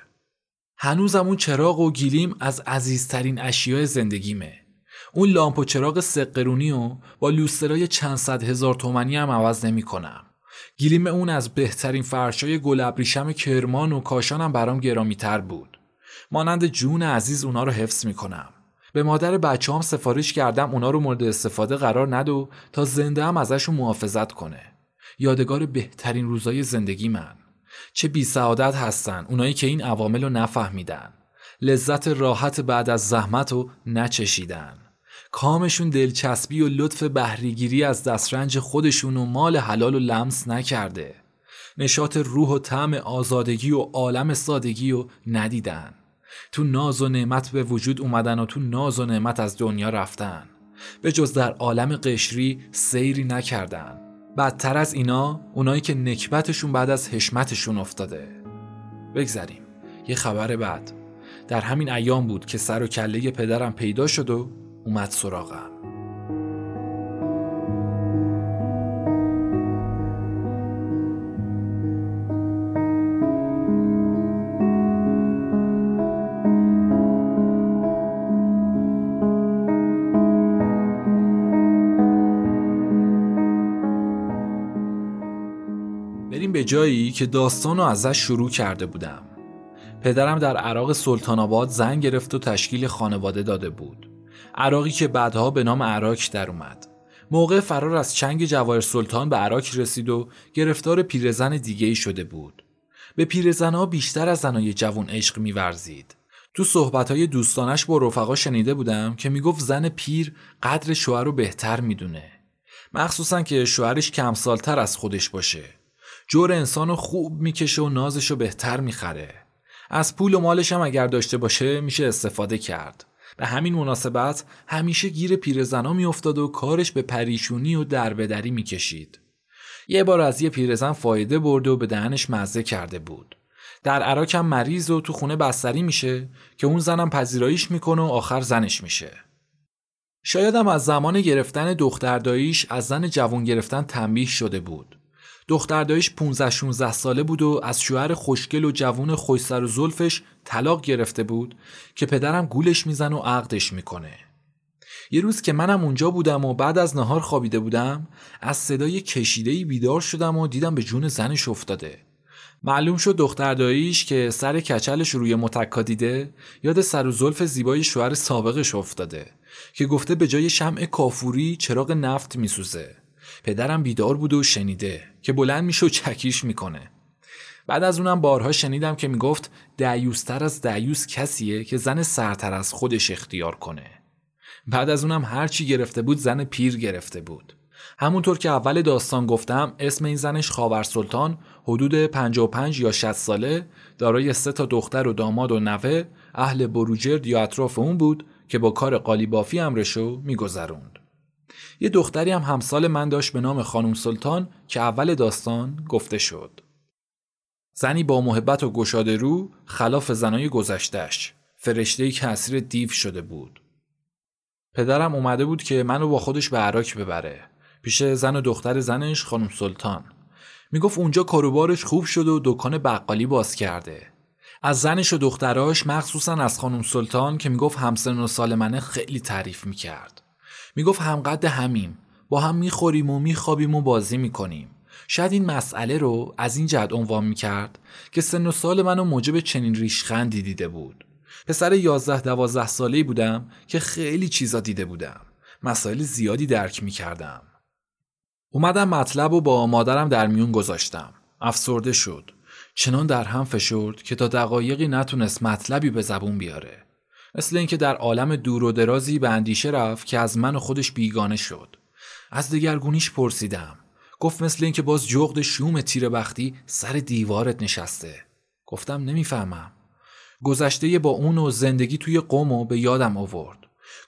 هنوزم اون چراغ و گیلیم از عزیزترین اشیاء زندگیمه اون لامپ و چراغ سقرونی و با لوسترای چند صد هزار تومنی هم عوض نمی کنم. گیلیم اون از بهترین فرشای گل ابریشم کرمان و کاشانم برام گرامی تر بود. مانند جون عزیز اونا رو حفظ می کنم. به مادر بچه هم سفارش کردم اونا رو مورد استفاده قرار ندو تا زنده هم ازشون محافظت کنه. یادگار بهترین روزای زندگی من. چه بی سعادت هستن اونایی که این عوامل رو نفهمیدن. لذت راحت بعد از زحمت رو نچشیدن. کامشون دلچسبی و لطف بهریگیری از دسترنج خودشون و مال حلال و لمس نکرده. نشاط روح و طعم آزادگی و عالم سادگی و ندیدن. تو ناز و نعمت به وجود اومدن و تو ناز و نعمت از دنیا رفتن. به جز در عالم قشری سیری نکردن. بدتر از اینا اونایی که نکبتشون بعد از حشمتشون افتاده. بگذریم. یه خبر بعد. در همین ایام بود که سر و کله پدرم پیدا شد و اومد سراغم جایی که داستان رو ازش شروع کرده بودم پدرم در عراق سلطان آباد زن گرفت و تشکیل خانواده داده بود عراقی که بعدها به نام عراق در اومد. موقع فرار از چنگ جواهر سلطان به عراق رسید و گرفتار پیرزن دیگه ای شده بود. به پیرزنها بیشتر از زنای جوان عشق میورزید. تو صحبتهای دوستانش با رفقا شنیده بودم که می‌گفت زن پیر قدر شوهر رو بهتر می‌دونه. مخصوصا که شوهرش کم سالتر از خودش باشه. جور انسان خوب می‌کشه و نازش رو بهتر می‌خره. از پول و مالش هم اگر داشته باشه میشه استفاده کرد. به همین مناسبت همیشه گیر پیرزنا میافتاد و کارش به پریشونی و دربدری می‌کشید. یه بار از یه پیرزن فایده برده و به دهنش مزه کرده بود. در عراق هم مریض و تو خونه بستری میشه که اون زنم پذیراییش می‌کنه و آخر زنش میشه. شایدم از زمان گرفتن دخترداییش از زن جوان گرفتن تنبیه شده بود. دختردایش 15 16 ساله بود و از شوهر خوشگل و جوون خوشسر و زلفش طلاق گرفته بود که پدرم گولش میزن و عقدش می‌کنه. یه روز که منم اونجا بودم و بعد از نهار خوابیده بودم از صدای کشیدهی بیدار شدم و دیدم به جون زنش افتاده. معلوم شد دخترداییش که سر کچلش روی متکا دیده یاد سر و زلف زیبای شوهر سابقش افتاده که گفته به جای شمع کافوری چراغ نفت میسوزه. پدرم بیدار بود و شنیده که بلند میشه و چکیش می‌کنه. بعد از اونم بارها شنیدم که می‌گفت دعیوستر از دعیوس کسیه که زن سرتر از خودش اختیار کنه. بعد از اونم هرچی گرفته بود زن پیر گرفته بود. همونطور که اول داستان گفتم اسم این زنش خاور سلطان حدود 55 یا 60 ساله دارای سه تا دختر و داماد و نوه اهل بروجرد یا اطراف اون بود که با کار قالیبافی امرشو میگذروند. یه دختری هم همسال من داشت به نام خانم سلطان که اول داستان گفته شد. زنی با محبت و گشاده رو خلاف زنای گذشتش فرشته که اسیر دیو شده بود. پدرم اومده بود که منو با خودش به عراک ببره. پیش زن و دختر زنش خانم سلطان. می‌گفت اونجا کاروبارش خوب شده و دکان بقالی باز کرده. از زنش و دختراش مخصوصا از خانم سلطان که می‌گفت همسن و سال منه خیلی تعریف می‌کرد. می‌گفت همقد همیم. با هم می‌خوریم و میخوابیم و بازی می‌کنیم. شاید این مسئله رو از این جهت عنوان می‌کرد که سن و سال منو موجب چنین ریشخندی دیده بود. پسر یازده دوازده ساله بودم که خیلی چیزا دیده بودم. مسائل زیادی درک می‌کردم. اومدم مطلب و با مادرم در میون گذاشتم. افسرده شد. چنان در هم فشرد که تا دقایقی نتونست مطلبی به زبون بیاره. مثل اینکه در عالم دور و درازی به اندیشه رفت که از من و خودش بیگانه شد. از دگرگونیش پرسیدم. گفت مثل اینکه باز جغد شوم تیر بختی سر دیوارت نشسته. گفتم نمی‌فهمم. گذشته با اون و زندگی توی قوم و به یادم آورد.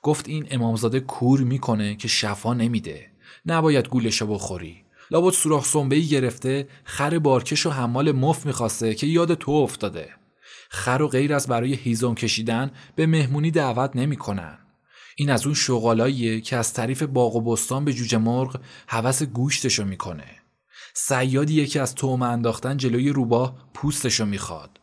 گفت این امامزاده کور می‌کنه که شفا نمیده. نباید گولشو بخوری. لابد سوراخ سنبهی گرفته خر بارکش و حمال مف می‌خواسته که یاد تو افتاده. خر و غیر از برای هیزم کشیدن به مهمونی دعوت نمی‌کنن. این از اون شغالاییه که از طریف باغ و بستان به جوجه مرغ حوس گوشتشو می‌کنه. سیادیه که از توم انداختن جلوی روباه پوستشو می‌خواد.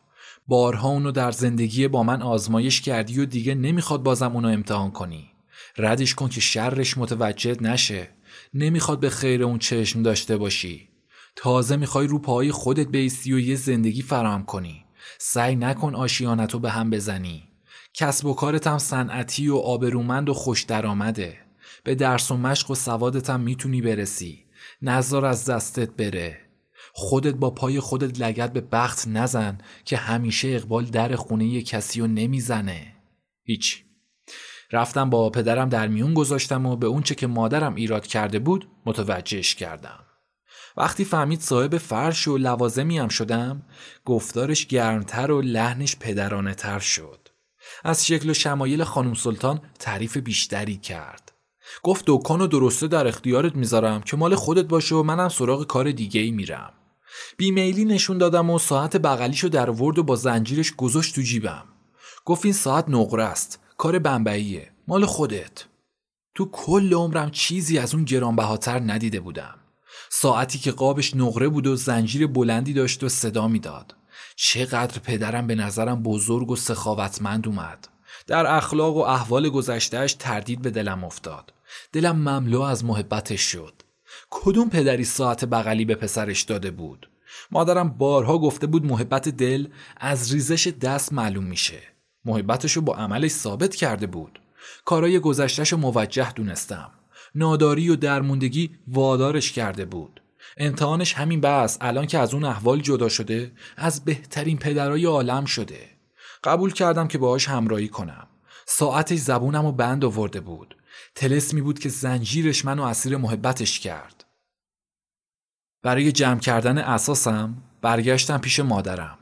بارها اونو در زندگی با من آزمایش کردی و دیگه نمی‌خواد بازم اونو امتحان کنی. ردش کن که شرش متوجه نشه. نمی‌خواد به خیر اون چشم داشته باشی. تازه می‌خوای رو پای خودت بیستی و یه زندگی فراهم کنی. سعی نکن آشیانتو به هم بزنی. کسب و کارت هم صنعتی و آبرومند و خوش درآمده. به درس و مشق و سوادت هم می‌تونی برسی. نظر از دستت بره. خودت با پای خودت لگت به بخت نزن که همیشه اقبال در خونه کسی رو نمی‌زنه. هیچ. رفتم با پدرم در میون گذاشتم و به اونچه که مادرم ایراد کرده بود متوجهش کردم. وقتی فهمید صاحب فرش و لوازمی هم شدم گفتارش گرمتر و لحنش پدرانه تر شد. از شکل و شمایل خانم سلطان تعریف بیشتری کرد. گفت دکان و درسته در اختیارت می‌ذارم که مال خودت باشه و منم سراغ کار دیگه ای میرم. بیمیلی نشون دادم و ساعت بغلیشو در ورد و با زنجیرش گذاشت تو جیبم. گفت این ساعت نقره است. کار بمبعیه مال خودت. تو کل عمرم چیزی از اون گرانبهاتر ندیده بودم. ساعتی که قابش نقره بود و زنجیر بلندی داشت و صدا می‌داد. چقدر پدرم به نظرم بزرگ و سخاوتمند اومد. در اخلاق و احوال گذشتهش تردید به دلم افتاد. دلم مملو از محبتش شد. کدوم پدری ساعت بغلی به پسرش داده بود؟ مادرم بارها گفته بود محبت دل از ریزش دست معلوم میشه. محبتشو با عملش ثابت کرده بود. کارای گذشتش موجه دونستم. ناداری و درموندگی وادارش کرده بود. امتحانش همین بس الان که از اون احوال جدا شده از بهترین پدرای عالم شده. قبول کردم که باهاش همراهی کنم. ساعتش زبونم و بند آورده بود. تلسمی بود که زنجیرش منو اسیر محبتش کرد. برای جمع کردن اساسم برگشتم پیش مادرم.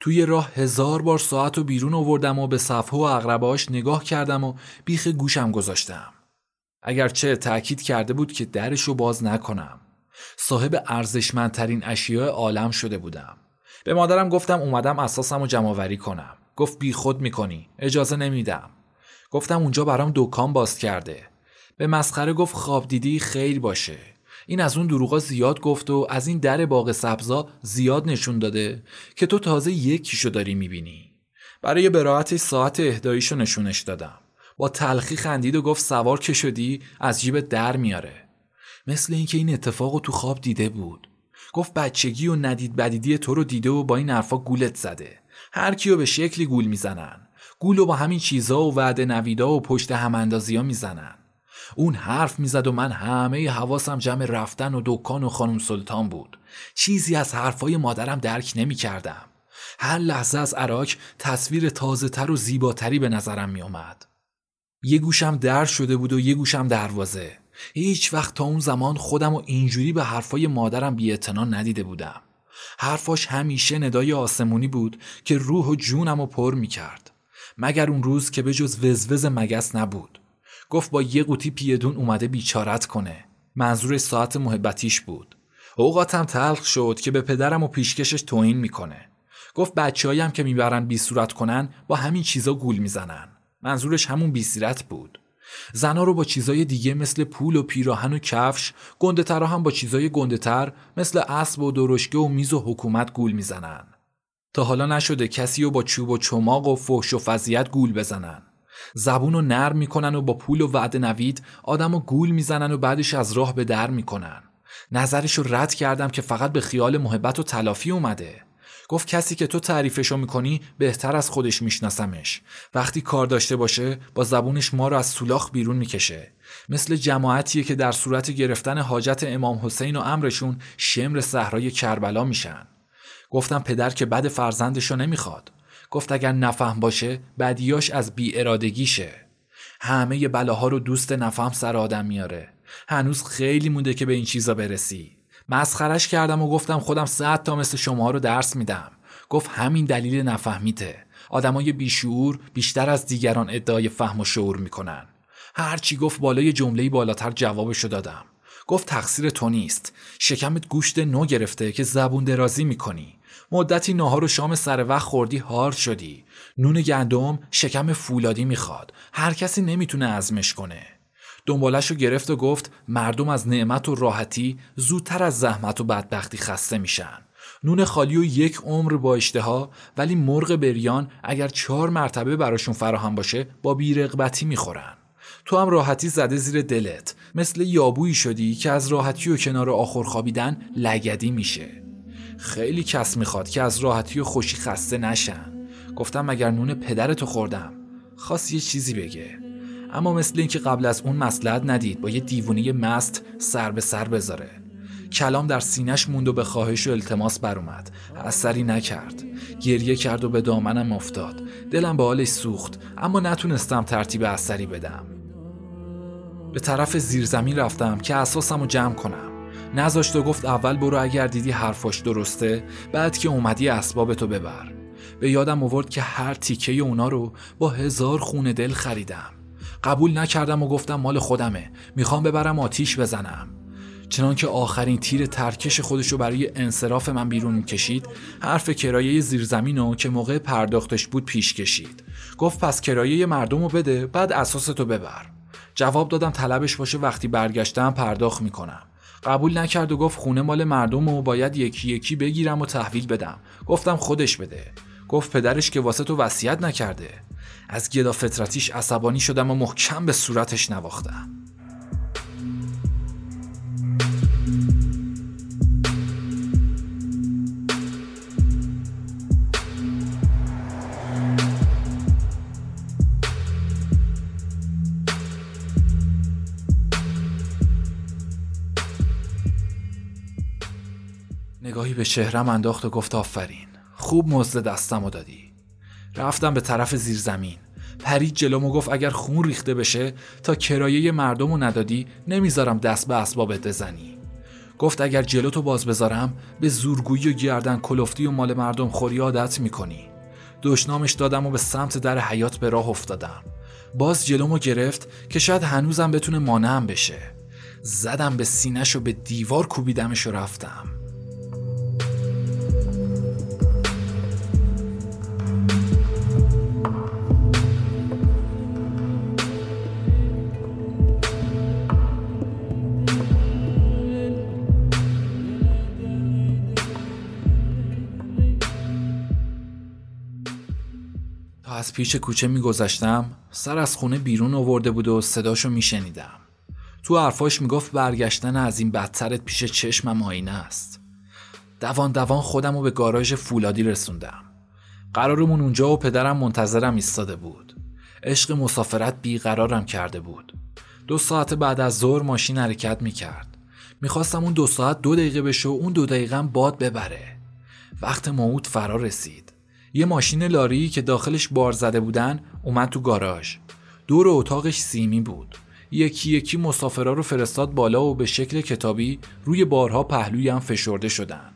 توی راه هزار بار ساعت و بیرون آوردم و به صفحه و اقرباش نگاه کردم و بیخ گوشم گذاشتم. اگرچه تأکید کرده بود که درشو باز نکنم. صاحب ارزشمندترین اشیاء عالم شده بودم. به مادرم گفتم اومدم اساسم و جمعوری کنم. گفت بی خود می‌کنی. اجازه نمیدم. گفتم اونجا برام دکان باز کرده. به مسخره گفت خواب دیدی خیر باشه. این از اون دروغا زیاد گفت و از این در باغ سبزا زیاد نشون داده که تو تازه یکیشو داری می‌بینی. برای براعتش ساعت اهداییشو نشونش دادم. با تلخی خندید و گفت سوار که شدی از جیب در میاره. مثل اینکه این اتفاق تو خواب دیده بود. گفت بچگی و ندید بدیدی تو رو دیده و با این حرفا گولت زده. هر کیو به شکلی گول می‌زنن. گول و با همین چیزا و وعده نویدا و پشت هم اندازی ها می‌زنن. اون حرف می‌زد و من همه حواسم جمع رفتن و دکان و خانم سلطان بود. چیزی از حرفای مادرم درک نمی‌کردم. هر لحظه از عراق تصویر تازه تر و زیباتری به نظرم می اومد. یه گوشم در شده بود و یه گوشم دروازه. هیچ وقت تا اون زمان خودم و اینجوری به حرفای مادرم بی ندیده بودم. حرفاش همیشه ندای آسمونی بود که روح و جونم رو پر می کرد مگر اون روز که به جز وزوز مگس نبود. گفت با یه قوطی پیدون اومده بیچارت کنه. منظور ساعت محبتیش بود. اوقاتم تلخ شد که به پدرم و پیشکشش توهین می‌کنه. گفت بچه‌هایم که می‌برن بی صورت کنن با همین چیزا گول می‌زنن. منظورش همون بیسیرت بود. زنا رو با چیزای دیگه مثل پول و پیراهن و کفش گنده هم با چیزای گنده تر مثل اسب و درشکه و میز و حکومت گول می‌زنن. تا حالا نشده کسی رو با چوب و چماق و فحش و فضیت گول بزنن. زبون رو نرم می‌کنن و با پول و وعده نوید آدم و گول می‌زنن و بعدش از راه به در می‌کنن. نظرش رو رد کردم که فقط به خیال محبت و تلافی اومده. گفت کسی که تو تعریفشو می‌کنی بهتر از خودش میشناسمش. وقتی کار داشته باشه با زبونش ما رو از سولاخ بیرون می‌کشه. مثل جماعتیه که در صورت گرفتن حاجت امام حسین و امرشون شمر صحرای کربلا میشن. گفتم پدر که بد فرزندشو نمی‌خواد. گفت اگر نفهم باشه بدیاش از بی ارادگیشه همه بلاها رو دوست نفهم سر آدم میاره. هنوز خیلی مونده که به این چیزا برسی. مسخرش کردم و گفتم خودم صد تا مثل شما رو درس میدم. گفت همین دلیل نفهمیته آدمای بیشعور بیشتر از دیگران ادعای فهم و شعور می‌کنن. هرچی گفت بالای جمله بالاتر جوابشو دادم. گفت تقصیر تو نیست. شکمت گوشت نو گرفته که زبون درازی می‌کنی. مدتی ناهار و شام سر وقت خوردی هارد شدی. نون گندم شکم فولادی می‌خواد. هر کسی نمی‌تونه ازمش کنه. دنبالش رو گرفت و گفت مردم از نعمت و راحتی زودتر از زحمت و بدبختی خسته میشن. نون خالی و یک عمر با اشتها ولی مرغ بریان اگر چهار مرتبه براشون فراهم باشه با بیرغبتی می‌خورن. تو هم راحتی زده زیر دلت. مثل یابویی شدی که از راحتی و کنار آخر خوابیدن لگدی میشه. خیلی کس می‌خواد که از راحتی و خوشی خسته نشن. گفتم مگر نون پدرتو خوردم خواست یه چیزی بگه. اما مثل اینکه قبل از اون مسلحت ندید با یه دیوونه مست سر به سر بذاره. کلام در سینش موند و به خواهش و التماس بر اومد اثری نکرد. گریه کرد و به دامنم افتاد. دلم به حالش سوخت اما نتونستم ترتیب اثری بدم. به طرف زیرزمین رفتم که اساسم رو جمع کنم. نذاشت و گفت اول برو اگر دیدی حرفاش درسته بعد که اومدی اسباب تو ببر. به یادم آورد که هر تیکه اونا رو با هزار خونه دل خریدم. قبول نکردم و گفتم مال خودمه. می‌خوام ببرم آتیش بزنم. چنانکه آخرین تیر ترکش خودش رو برای انصراف من بیرون می‌کشید حرف کرایه زیرزمین رو که موقع پرداختش بود پیش کشید. گفت پس کرایه مردم رو بده بعد اساستو ببر. جواب دادم طلبش باشه وقتی برگشتم پرداخت می‌کنم. قبول نکرد و گفت خونه مال مردم و باید یکی یکی بگیرم و تحویل بدم. گفتم خودش بده. گفت پدرش که واسه تو وصیت نکرده. از گدا فطرتیش عصبانی شدم و محکم به صورتش نواختم. نگاهی به چهرم انداخت و گفت آفرین خوب مزد دستم و دادی. رفتم به طرف زیرزمین. پرید جلوم و گفت اگر خون ریخته بشه تا کرایه مردم رو ندادی نمی‌ذارم دست به اسبابت بزنی. گفت اگر جلوتو باز بذارم به زورگویی و گردن کلفتی و مال مردم خوری عادت می‌کنی. دشنامش دادم و به سمت در حیات به راه افتادم. باز جلومو گرفت که شاید هنوزم بتونه مانعم بشه. زدم به سینش و به دیوار کوبیدمش و رفتم. از پیش کوچه میگذشتم سر از خونه بیرون آورده بود و صداشو میشنیدم. تو حرفاش می‌گفت برگشتن از این بدترت پیش چشمم آینه است. دوان دوان خودم رو به گاراژ فولادی رسوندم. قرارمون اونجا و پدرم منتظرم ایستاده بود. عشق مسافرت بیقرارم کرده بود. دو ساعت بعد از ظهر ماشین حرکت می‌کرد. می‌خواستم اون دو ساعت دو دقیقه بشه و اون دو دقیقه باد ببره. وقت موعود فرا رسید. یه ماشین لاری که داخلش بار زده بودن اومد تو گاراژ دور اتاقش سیمی بود یکی یکی مسافرا رو فرستاد بالا و به شکل کتابی روی بارها پهلوی هم فشرده شدن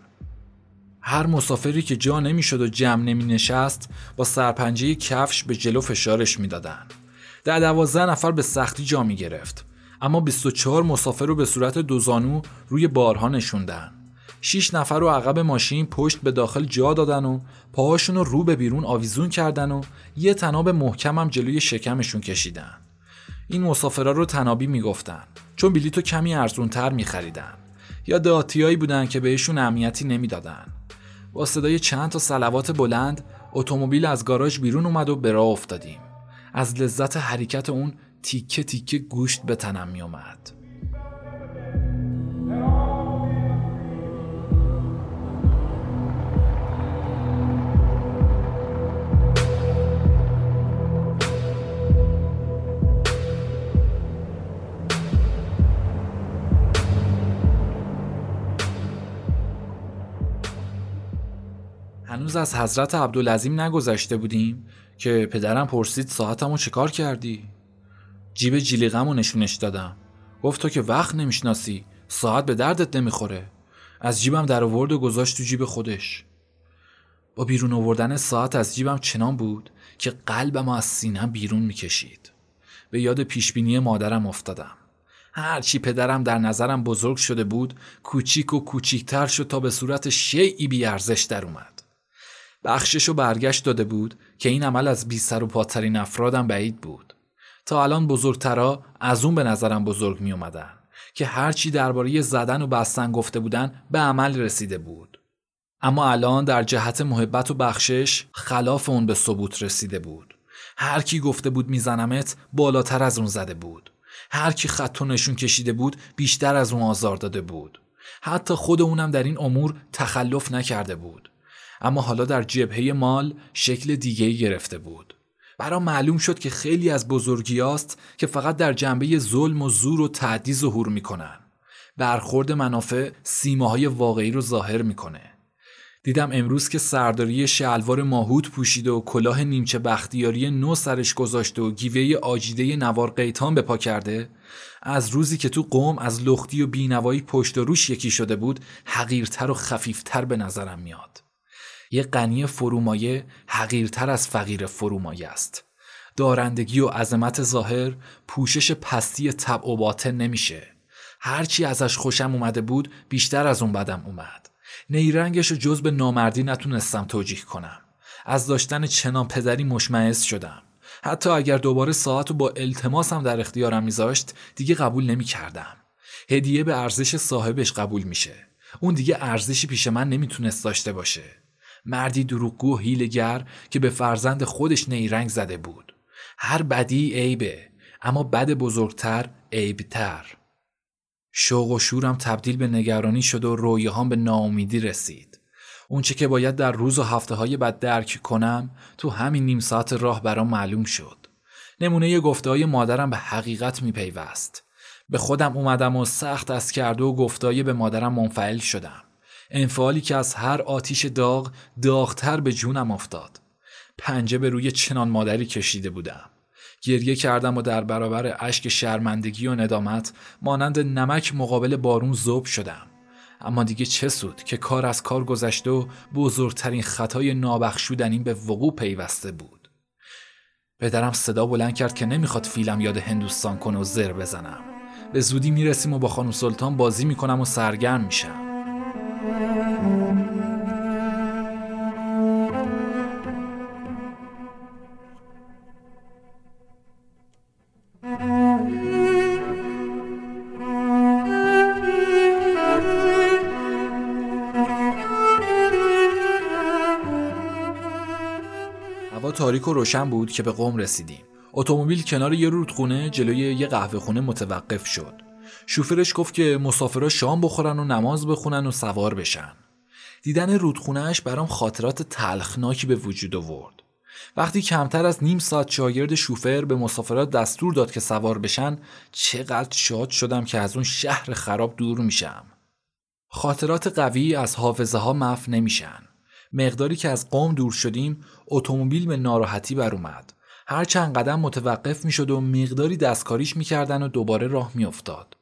هر مسافری که جا نمی‌شد و جمع نمی نشست با سرپنجه کفش به جلو فشارش می‌دادن. در دوازده نفر به سختی جا می گرفت اما 24 مسافر رو به صورت دوزانو روی بارها نشوندن. 6 نفر رو عقب ماشین پشت به داخل جا دادن و پاهاشون رو رو به بیرون آویزون کردن و یه تناب محکم هم جلوی شکمشون کشیدن. این مسافرا رو تنابی می‌گفتن چون بلیتو کمی ارزونتر میخریدن یا دهاتیایی بودن که بهشون اهمیتی نمی‌دادن. با صدای چند تا سلوات بلند اتومبیل از گاراژ بیرون اومد و به راه افتادیم. از لذت حرکت اون تیکه تیکه گوشت به تنم می هنوز از حضرت عبدالعظیم نگذشته بودیم که پدرم پرسید ساعتمو چکار کردی؟ جیب جیلیقمو نشونش دادم. گفت تو که وقت نمی‌شناسی ساعت به دردت نمی‌خوره. از جیبم در آورد و گذاشت تو جیب خودش. با بیرون آوردن ساعت از جیبم چنان بود که قلبم از سینم بیرون می‌کشید. به یاد پیشبینی مادرم افتادم. هرچی پدرم در نظرم بزرگ شده بود کوچیک و کوچیکتر شد تا به صورت شیعی بیارزش در اومد. بخشش و برگشت داده بود که این عمل از بی سر و پاترین افرادم بعید بود. تا الان بزرگترا از اون به نظرم بزرگ می اومدن که هرچی درباره زدن و بستن گفته بودن به عمل رسیده بود. اما الان در جهت محبت و بخشش خلاف اون به ثبوت رسیده بود. هر کی گفته بود میزنمت بالاتر از اون زده بود. هر کی خط و نشون کشیده بود بیشتر از اون آزار داده بود. حتی خود اونم در این امور تخلف نکرده بود. اما حالا در جبهه مال شکل دیگه گرفته بود. برا معلوم شد که خیلی از بزرگیاست که فقط در جنبه ظلم و زور و تعدی ظهور می‌کنن. برخورد منافع سیماهای واقعی رو ظاهر می‌کنه. دیدم امروز که سرداری شلوار ماهود پوشیده و کلاه نیمچه بختیاری نو سرش گذاشته و گیوه آجیده نوار قیتان به پا کرده از روزی که تو قوم از لختی و بینوایی پشت و روش یکی شده بود حقیرتر و خفیفتر به نظرم میاد. یه غنی فرومایه حقیرتر از فقیر فرومایه است. دارندگی و عظمت ظاهر پوشش پستی طبع و باطن نمیشه. هرچی ازش خوشم اومده بود بیشتر از اون بدم اومد. نیرنگش رو جز به نامردی نتونستم توجیه کنم. از داشتن چنان پدری مشمعز شدم. حتی اگر دوباره ساعت رو با التماسم در اختیارم میذاشت دیگه قبول نمی‌کردم. هدیه به ارزش صاحبش قبول میشه. اون دیگه ارزشی پیش من نمی‌تونست داشته باشه. مردی دروغگو و هیلگر که به فرزند خودش نیرنگ زده بود. هر بدی عیبه اما بد بزرگتر عیبتر. شوق و شورم تبدیل به نگرانی شد و رویهام به ناامیدی رسید. اونچه که باید در روز و هفته های بعد درک کنم تو همین نیم ساعت راه برام معلوم شد. نمونه گفته های مادرم به حقیقت میپیوست. به خودم اومدم و سخت از کرده و گفتایی به مادرم منفعل شدم. انفعالی که از هر آتیش داغ داغتر به جونم افتاد. پنجه به روی چنان مادری کشیده بودم. گریه کردم و در برابر اشک شرمندگی و ندامت مانند نمک مقابل بارون زوب شدم. اما دیگه چه سود که کار از کار گذشته و بزرگترین خطای نابخشودنی به وقوع پیوسته بود. پدرم صدا بلند کرد که نمی‌خواد فیلم یاد هندوستان کنه و زر بزنم. به زودی می‌رسیم و با خانم سلطان بازی می‌کنم و سرگرم میشم. تاریک و روشن بود که به قوم رسیدیم. اتومبیل کنار یه رودخونه جلوی یه قهوه خونه متوقف شد. شوفرش گفت که مسافرها شام بخورن و نماز بخونن و سوار بشن. دیدن رودخونهش برام خاطرات تلخناکی به وجود آورد. وقتی کمتر از نیم ساعت شاگرد شوفر به مسافرات دستور داد که سوار بشن چقدر شاد شدم که از اون شهر خراب دور میشم. خاطرات قوی از حافظه ها مف نمیشن. مقداری که از قوم دور شدیم اتومبیل به ناراحتی بر اومد. هر چند قدم متوقف می‌شد و مقداری دستکاریش می‌کردن و دوباره راه میافتاد.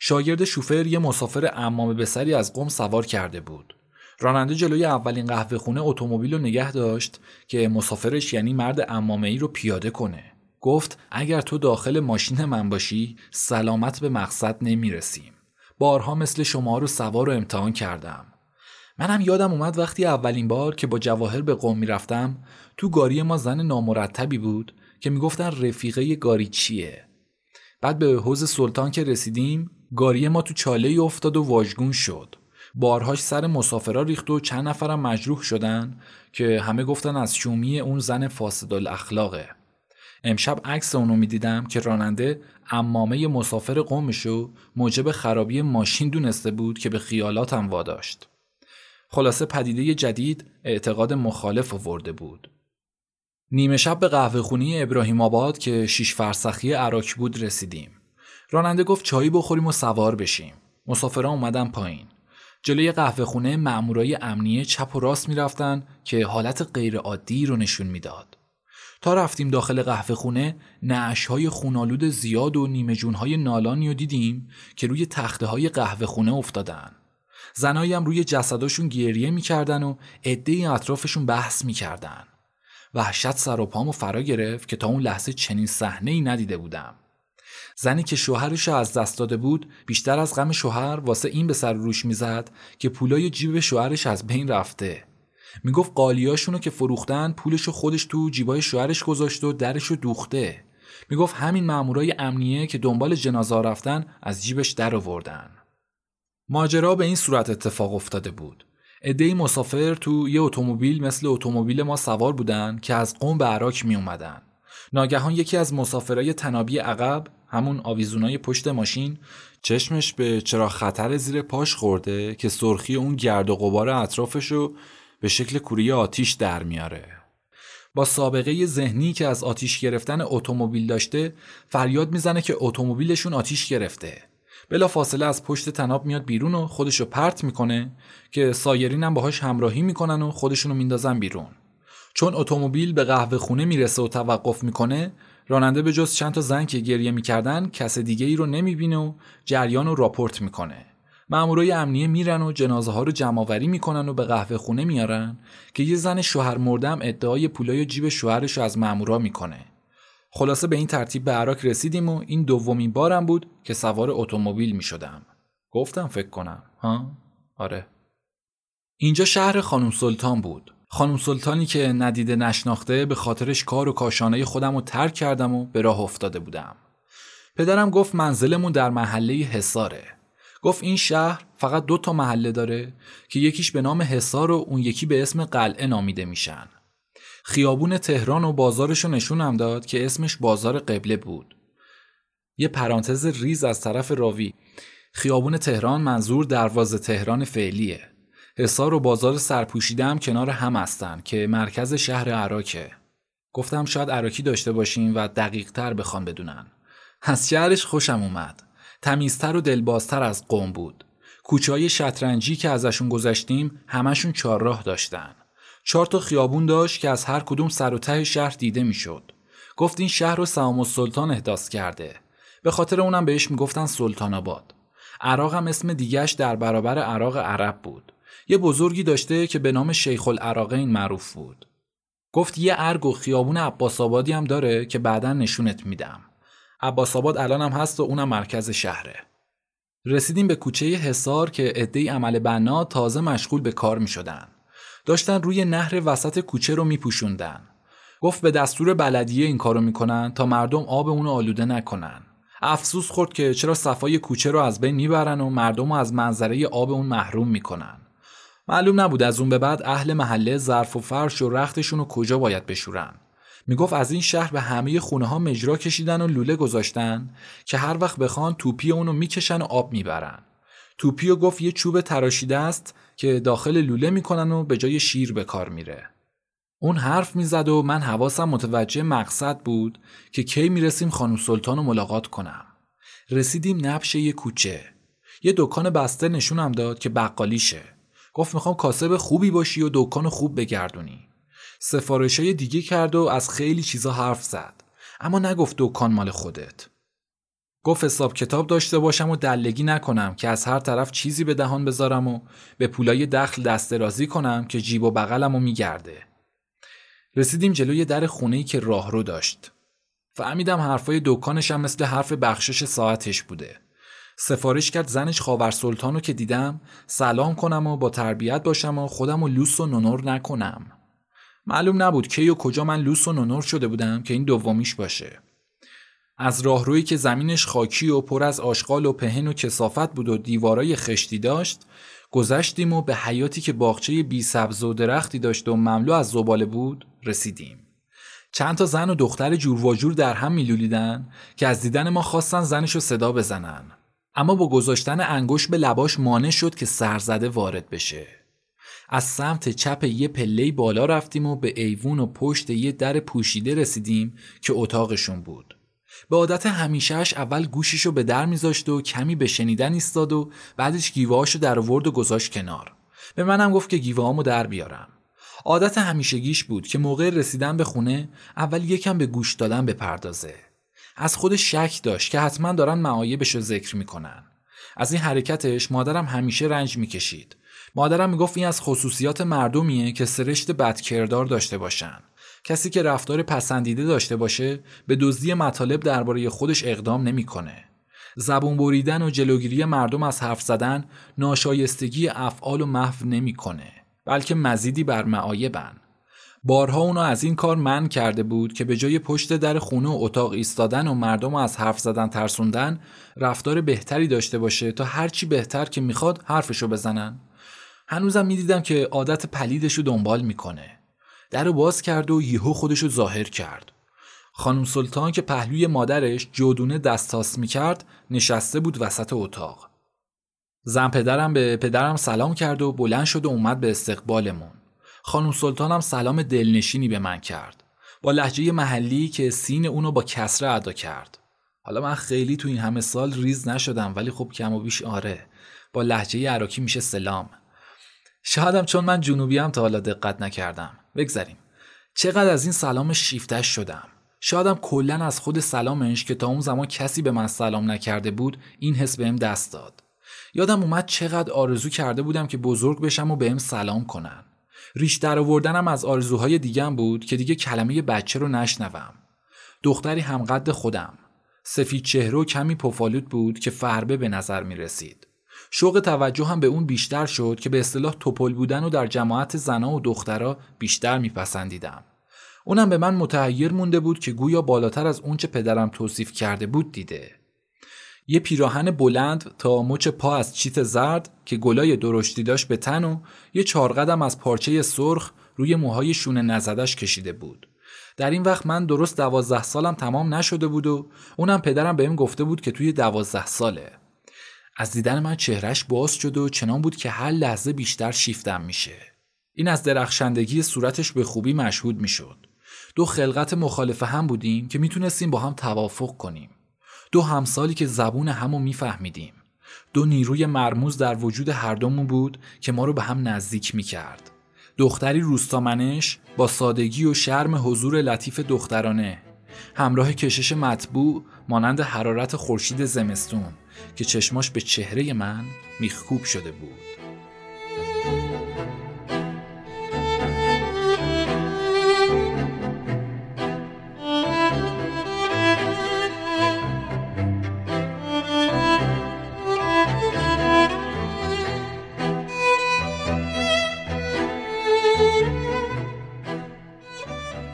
شاگرد شوفر یه مسافر امام بسری از قوم سوار کرده بود. راننده جلوی اولین قهوه خونه اتومبیل رو نگه داشت که مسافرش یعنی مرد امامه ای رو پیاده کنه. گفت اگر تو داخل ماشین من باشی سلامت به مقصد نمی‌رسیم. بارها مثل شما رو سوار و امتحان کردم. منم یادم اومد وقتی اولین بار که با جواهر به قوم می‌رفتم تو گاری ما زن نامرتبی بود که می‌گفتن رفیقه گاری چیه. بعد به حوز سلطان که رسیدیم گاری ما تو چاله افتاد و واژگون شد. بارهاش سر مسافرا ریخت و چند نفرم مجروح شدن که همه گفتن از شومی اون زن فاسد الاخلاقه امشب عکس اونو می‌دیدم که راننده امامه مسافر قومشو موجب خرابی ماشین دونسته بود که به خیالاتم واداشت. خلاصه پدیده جدید اعتقاد مخالف آورده بود نیمه شب به قهوه خونی ابراهیم آباد که شیش فرسخی عراک بود رسیدیم راننده گفت چایی بخوریم و سوار بشیم مسافران اومدن پایین جلوی قهوه خونه مامورای امنیه چپ و راست می‌رفتن که حالت غیرعادی رو نشون می‌داد. تا رفتیم داخل قهوه خونه نعش های خونالود زیاد و نیمه جون های نالانی رو دیدیم که روی تخته های قهوه خونه افتادن. زنایی هم روی جسداشون گریه می‌کردن و عده اطرافشون بحث می‌کردن. وحشت سر و پامو فرا گرفت که تا اون لحظه چنین صحنه ای ندیده بودم. زنی که شوهرش از دست داده بود بیشتر از غم شوهر واسه این به سر روش می‌زد که پولای جیب شوهرش از بین رفته می‌گفت قالیاشونو که فروختن پولشو خودش تو جیبای شوهرش گذاشت و درشو دوخته می‌گفت همین مامورای امنیه که دنبال جنازه رفتن از جیبش در آوردن ماجرا به این صورت اتفاق افتاده بود عدهای مسافر تو یه اتومبیل مثل اتومبیل ما سوار بودن که از قوم به عراک می اومدن. ناگهان یکی از مسافرای تنابی عقب همون آویزونای پشت ماشین چشمش به چرا خطر زیر پاش خورده که سرخی اون گرد و غبار اطرافشو به شکل کوری آتیش در میاره. با سابقه ذهنی که از آتیش گرفتن اتومبیل داشته فریاد می‌زنه که اتومبیلشون آتیش گرفته. بلا فاصله از پشت تناب میاد بیرون و خودشو پرت می‌کنه که سایرین هم باهاش همراهی می‌کنن و خودشونو میندازن بیرون. چون اتومبیل به قهوه خونه می‌رسه و توقف می‌کنه راننده به جز چند تا زن که گریه می‌کردن کس دیگه ای رو نمی‌بینه و جریان رو راپورت می‌کنه مامورای امنیه میرن و جنازه ها رو جمع می‌کنن و به قهوه خونه میارن که یه زن شوهر مردم ادعای پولای جیب شوهرش رو از مامورا می‌کنه خلاصه به این ترتیب به عراق رسیدیم و این دومین بارم بود که سوار اتومبیل می‌شدم گفتم فکر کنم ها آره اینجا شهر خانم سلطان بود خانم سلطانی که ندیده نشناخته به خاطرش کار و کاشانه خودم رو ترک کردم و به راه افتاده بودم. پدرم گفت منزلمون در محله حساره. گفت این شهر فقط دو تا محله داره که یکیش به نام حسار و اون یکی به اسم قلعه نامیده میشن. خیابون تهران و بازارشو نشونم داد که اسمش بازار قبله بود. یه پرانتز ریز از طرف راوی. خیابون تهران منظور دروازه تهران فعلیه. حصار و بازار سرپوشیده کنار هم هستن که مرکز شهر عراکه. گفتم شاید عراکی داشته باشیم و دقیق تر بخوان بدونن. از شهرش خوشم اومد. تمیزتر و دلبازتر از قوم بود. کوچه های شطرنجی که ازشون گذشتیم همشون چهارراه داشتن. چهار تا خیابون داشت که از هر کدوم سر و ته شهر دیده می‌شد. گفت این شهر رو سلام السلطان احداث کرده. به خاطر اونم بهش می‌گفتن سلطان آباد. عراق هم اسم دیگهش در برابر عراق عرب بود. یه بزرگی داشته که به نام شیخ العراقین معروف بود. گفت یه ارگ و خیابون عباس آبادی هم داره که بعدا نشونت میدم. عباس آباد الان هم هست و اونم مرکز شهره. رسیدیم به کوچه حصار که عده عمل بنا تازه مشغول به کار می شدن. داشتن روی نهر وسط کوچه رو می پوشوندن. گفت به دستور بلدیه این کارو می‌کنن تا مردم آب اونو آلوده نکنن. افسوس خورد که چرا صفای کوچه رو از بین می‌برن و مردم رو از منظره آب اون محروم می‌کنن. معلوم نبود از اون به بعد اهل محله ظرف و فرش و رختشون رو کجا باید بشورن. می‌گفت از این شهر به همه خونه ها مجرا کشیدن و لوله گذاشتن که هر وقت بخوان توپی اونو می‌کشن و آب می‌برن. توپی گفت یه چوب تراشیده است که داخل لوله می‌کنن و به جای شیر به کار میره. اون حرف می‌زد و من حواسم متوجه مقصد بود که کی می‌رسیم خانم سلطان رو ملاقات کنم. رسیدیم نبش یه کوچه. یه دکان بسته نشونم داد که بقالیشه. گفت می‌خوام کاسب خوبی باشی و دکان خوب بگردونی سفارشه دیگه کرد و از خیلی چیزا حرف زد اما نگفت دکان مال خودت گفت حساب کتاب داشته باشم و دلگی نکنم که از هر طرف چیزی به دهان بذارم و به پولای دخل دست رازی کنم که جیب و بغلم و میگرده. رسیدیم جلوی در خونه‌ای که راهرو داشت. فهمیدم حرفای دکانشم مثل حرف بخشش ساعتش بوده. سفارش کرد زنش خاور سلطانو که دیدم سلام کنم و با تربیت باشم و خودم و لوس و نونور نکنم. معلوم نبود کی و کجا من لوس و نونور شده بودم که این دومیش باشه. از راهرویی که زمینش خاکی و پر از آشغال و پهن و کسافت بود و دیوارای خشتی داشت گذشتیم و به حیاتی که باغچه بی سبز و درختی داشت و مملو از زباله بود رسیدیم چند تا زن و دختر جور و جور در هم میلولیدن که از دیدن ما خواستن زنشو صدا بزنن اما با گذاشتن انگوش به لباش مانع شد که سرزده وارد بشه. از سمت چپ یه پله بالا رفتیم و به ایوون و پشت یه در پوشیده رسیدیم که اتاقشون بود. به عادت همیشهش اول گوشیشو به در میذاشت و کمی به شنیدن ایستاد و بعدش گیوهاشو در آورد و گذاشت کنار. به منم گفت که گیوهامو در بیارم. عادت همیشگیش بود که موقع رسیدن به خونه اول یکم به گوش دادن بپردازه. از خود شک داشت که حتما دارن معایبش رو ذکر می‌کنن. از این حرکتش مادرم همیشه رنج می‌کشید. مادرم می‌گفت این از خصوصیات مردمیه که سرشت بدکردار داشته باشن. کسی که رفتار پسندیده داشته باشه به دزدی مطالب درباره خودش اقدام نمی‌کنه. زبون بریدن و جلوگیری مردم از حرف زدن ناشایستگی افعال و محو نمی‌کنه بلکه مزیدی بر معایبن. بارها اونو از این کار من کرده بود که به جای پشت در خونه و اتاق ایستادن و مردم از حرف زدن ترسوندن رفتار بهتری داشته باشه تا هرچی بهتر که می‌خواد حرفشو بزنن. هنوزم می‌دیدم که عادت پلیدشو دنبال می‌کنه. در باز کرد و یهو خودشو ظاهر کرد. خانم سلطان که پهلوی مادرش جودونه دستاس می‌کرد نشسته بود وسط اتاق. زن پدرم به پدرم سلام کرد و بلند شد و اومد به استقبالمون. خانم سلطانم سلام دلنشینی به من کرد. با لحجه محلی که سین اونو با کسره ادا کرد. حالا من خیلی تو این همه سال ریز نشدم ولی خب کم و بیش آره. با لحجه عراکی میشه سلام. شایدم چون من جنوبی هم تا حالا دقت نکردم. بگذریم. چقدر از این سلامش شیفتش شدم. شادم کلا از خود سلامش که تا اون زمان کسی به من سلام نکرده بود این حس بهم دست داد. یادم اومد چقدر آرزو کرده بودم که بزرگ بشم و بهم سلام کنن. ریش در آوردنم از آرزوهای دیگم بود که دیگه کلمه بچه رو نشنوم. دختری همقد خودم. سفید چهره و کمی پفالود بود که فربه به نظر می رسید. شوق توجه هم به اون بیشتر شد که به اصطلاح توپل بودن و در جماعت زنا و دخترها بیشتر میپسندیدم. اونم به من متحیر مونده بود که گویا بالاتر از اونچه پدرم توصیف کرده بود دیده. یه پیراهن بلند تا مچ پا از چیت زرد که گلای درشتی داشت به تن و یه چارقدم از پارچه سرخ روی موهای شونه نزدش کشیده بود. در این وقت من درست دوازده سالم تمام نشده بود و اونم پدرم بهم گفته بود که توی دوازده ساله. از دیدن من چهرش باز شد و چنان بود که هر لحظه بیشتر شیفتم میشه. این از درخشندگی صورتش به خوبی مشهود می‌شد. دو خلقت مخالف هم بودیم که می‌تونستیم با هم توافق کنیم. دو همسالی که زبون همو میفهمیدیم. دو نیروی مرموز در وجود هر دومون بود که ما رو به هم نزدیک می‌کرد. دختری روستامنش با سادگی و شرم حضور لطیف دخترانه همراه کشش مطبوع مانند حرارت خورشید زمستون که چشماش به چهره من میخکوب شده بود.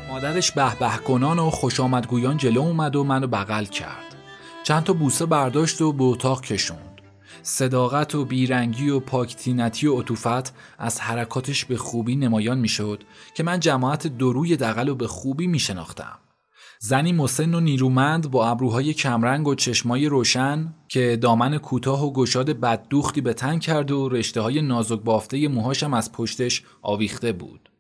مادرش به به کنان و خوش آمدگویان جلو اومد و منو بغل کرد. چند تا بوسه برداشت و به اتاق کشوند صداقت و بیرنگی و پاکتینتی و عطوفت از حرکاتش به خوبی نمایان می‌شد که من جماعت دروی دقل و به خوبی میشناختم زنی مسن و نیرومند با ابروهای کمرنگ و چشمای روشن که دامن کوتاه و گشاد بددوختی به تن کرد و رشته های نازک بافته موهاشم از پشتش آویخته بود.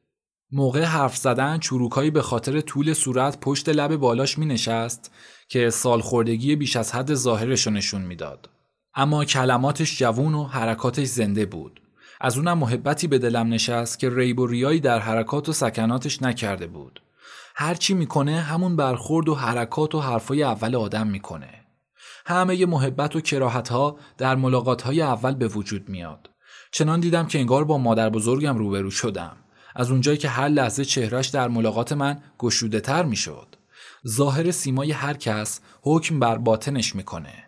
موقع حرف زدن چروکایی به خاطر طول صورت پشت لب بالاش می نشست که سالخوردگی بیش از حد ظاهرش نشون می‌داد. اما کلماتش جوون و حرکاتش زنده بود. از اونم محبتی به دلم نشست که ریب و ریایی در حرکات و سکناتش نکرده بود. هرچی می‌کنه همون برخورد و حرکات و حرفای اول آدم می‌کنه. همه محبت و کراحت ها در ملاقات های اول به وجود میاد. چنان دیدم که انگار با مادر بزرگم روبرو شدم. از اونجایی که هر لحظه چهرش در ملاقات من گشوده تر می‌شد. ظاهر سیمای هر کس حکم بر باطنش می‌کنه.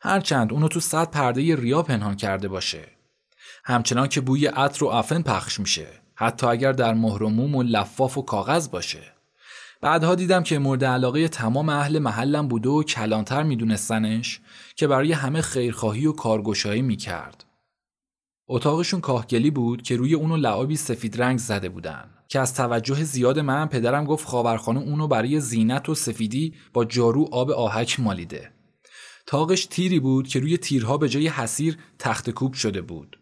هرچند اونو تو صد پرده ریا پنهان کرده باشه. همچنان که بوی عطر و افن پخش میشه. حتی اگر در مهرموم و لفاف و کاغذ باشه. بعدها دیدم که مورد علاقه تمام اهل محلم بوده و کلانتر میدونستنش که برای همه خیرخواهی و کارگشایی می‌کرد. اتاقشون کاهگلی بود که روی اونو لعابی سفید رنگ زده بودن. که از توجه زیاد من پدرم گفت خاورخانه اونو برای زینت و سفیدی با جارو آب آهک مالیده. تاقش تیری بود که روی تیرها به جای حسیر تخت کوب شده بود.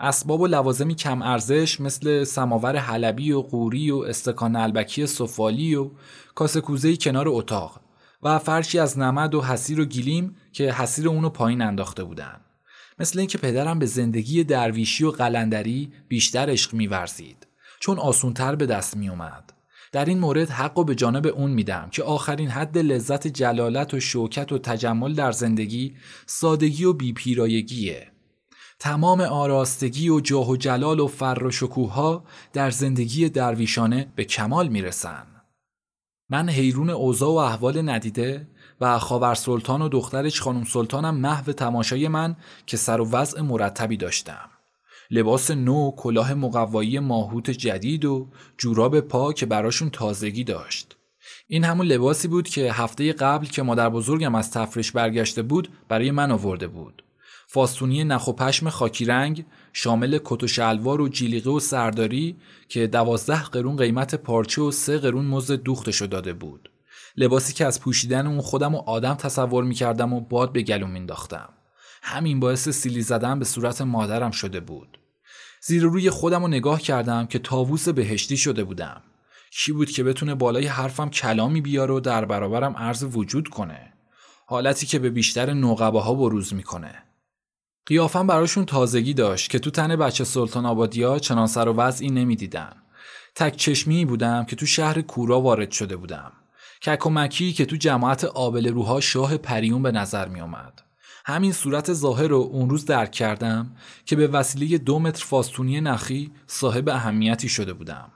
اسباب و لوازمی کم ارزش مثل سماور حلبی و قوری و استکان البکی سفالی و کاسه کنار اتاق و فرشی از نمد و حسیر و گیلیم که حسیر اونو پایین انداخته بودن مثل اینکه پدرم به زندگی درویشی و قلندری بیشتر عشق میورزید چون آسونتر به دست می اومد. در این مورد حق و به جانب اون میدم که آخرین حد لذت جلالت و شوکت و تجمل در زندگی سادگی و بیپیرایگیه. تمام آراستگی و جاه و جلال و فر و شکوه در زندگی درویشانه به کمال می‌رسن. من حیرون اوضاع و احوال ندیده و خاور سلطان و دخترش خانم سلطانم محو تماشای من که سر و وضع مرتبی داشتم. لباس نو، کلاه مقوایی ماهوت جدید و جوراب پا که براشون تازگی داشت. این همون لباسی بود که هفته قبل که مادر بزرگم از تفرش برگشته بود برای من آورده بود. فاستونی نخ و پشم خاکی رنگ شامل کت و شلوار و جیلیقه و سرداری که دوازده قرون قیمت پارچه و سه قرون مزد دوختشو داده بود. لباسی که از پوشیدن اون خودم و آدم تصور می‌کردم و باد به گلوم مینداختم. همین باعث سیلی زدن به صورت مادرم شده بود. زیر روی خودم رو نگاه کردم که تاووس بهشتی شده بودم. کی بود که بتونه بالای حرفم کلامی بیاره و در برابرم عرض وجود کنه؟ حالتی که به بیشتر نوقبه ها بروز می‌کنه. قیافم براشون تازگی داشت که تو تن بچه سلطان آبادیا چنان سر و وضعی نمی‌دیدن. تک چشمی بودم که تو شهر کورا وارد شده بودم. ککمکی که تو جماعت آبل روها شاه پریون به نظر می اومد. همین صورت ظاهر رو اون روز درک کردم که به وسیله دو متر فاستونی نخی صاحب اهمیتی شده بودم.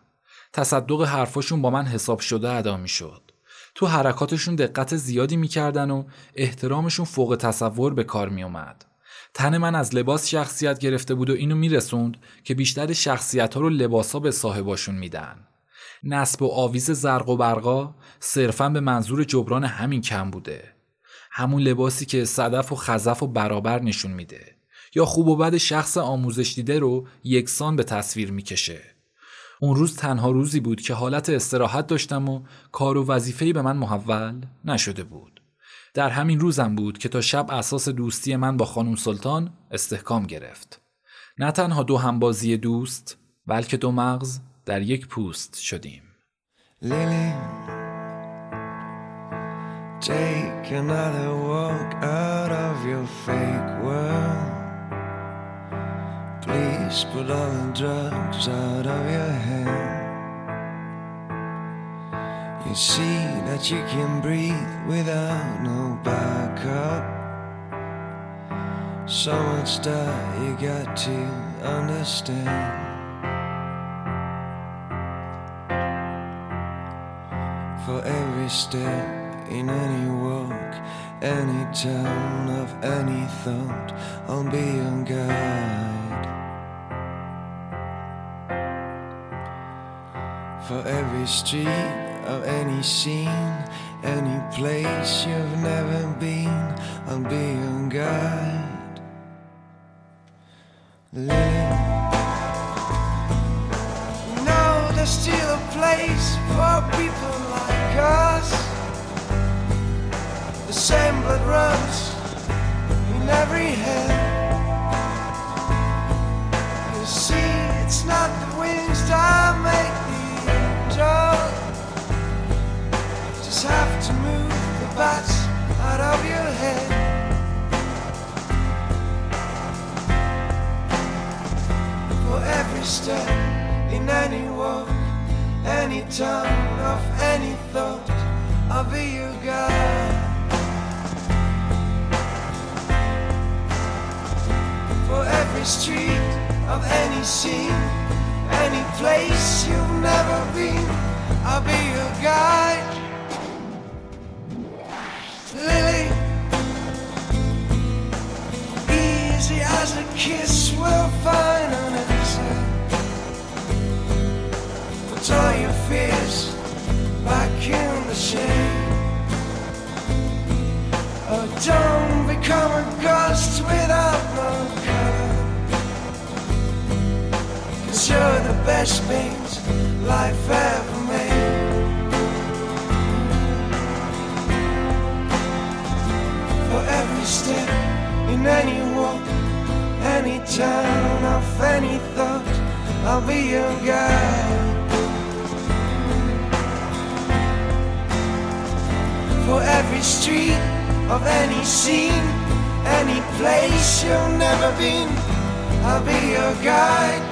تصدق حرفاشون با من حساب شده ادا می شد. تو حرکاتشون دقت زیادی می‌کردن و احترامشون فوق تصور به کار می اومد. تن من از لباس شخصیت گرفته بود و اینو میرسوند که بیشتر شخصیت ها رو لباس ها به صاحباشون میدن. نسب و آویز زرق و برقا صرفا به منظور جبران همین کم بوده. همون لباسی که صدف و خزف و برابر نشون میده. یا خوب و بد شخص آموزش دیده رو یکسان به تصویر می‌کشه. اون روز تنها روزی بود که حالت استراحت داشتم و کار و وظیفه‌ای به من محول نشده بود. در همین روزم بود که تا شب اساس دوستی من با خانم سلطان استحکام گرفت. نه تنها دو همبازی دوست بلکه دو مغز در یک پوست شدیم. لیلی Take another walk out of your fake world. Please put all the drugs out of your head. You see that you can breathe without no backup. So much that you got to understand. For every step in any walk, any town of any thought, I'll be your guide. For every street of any scene, any place you've never been, I'll be your guide. Lily. No, there's still a place for people like us same blood runs in every head. You see, it's not the wings that make the angel. You just have to move the bats out of your head. For every step in any walk, any turn of any thought, I'll be your guide. For every street of any scene, any place you've never been. I'll be your guide. Lily, easy as a kiss we'll find an answer. Put all your fears back in the shade. Oh, don't become a ghost without no You're the best things life ever made. For every step in any walk, any town of any thought, I'll be your guide. For every street of any scene, any place you've never been, I'll be your guide.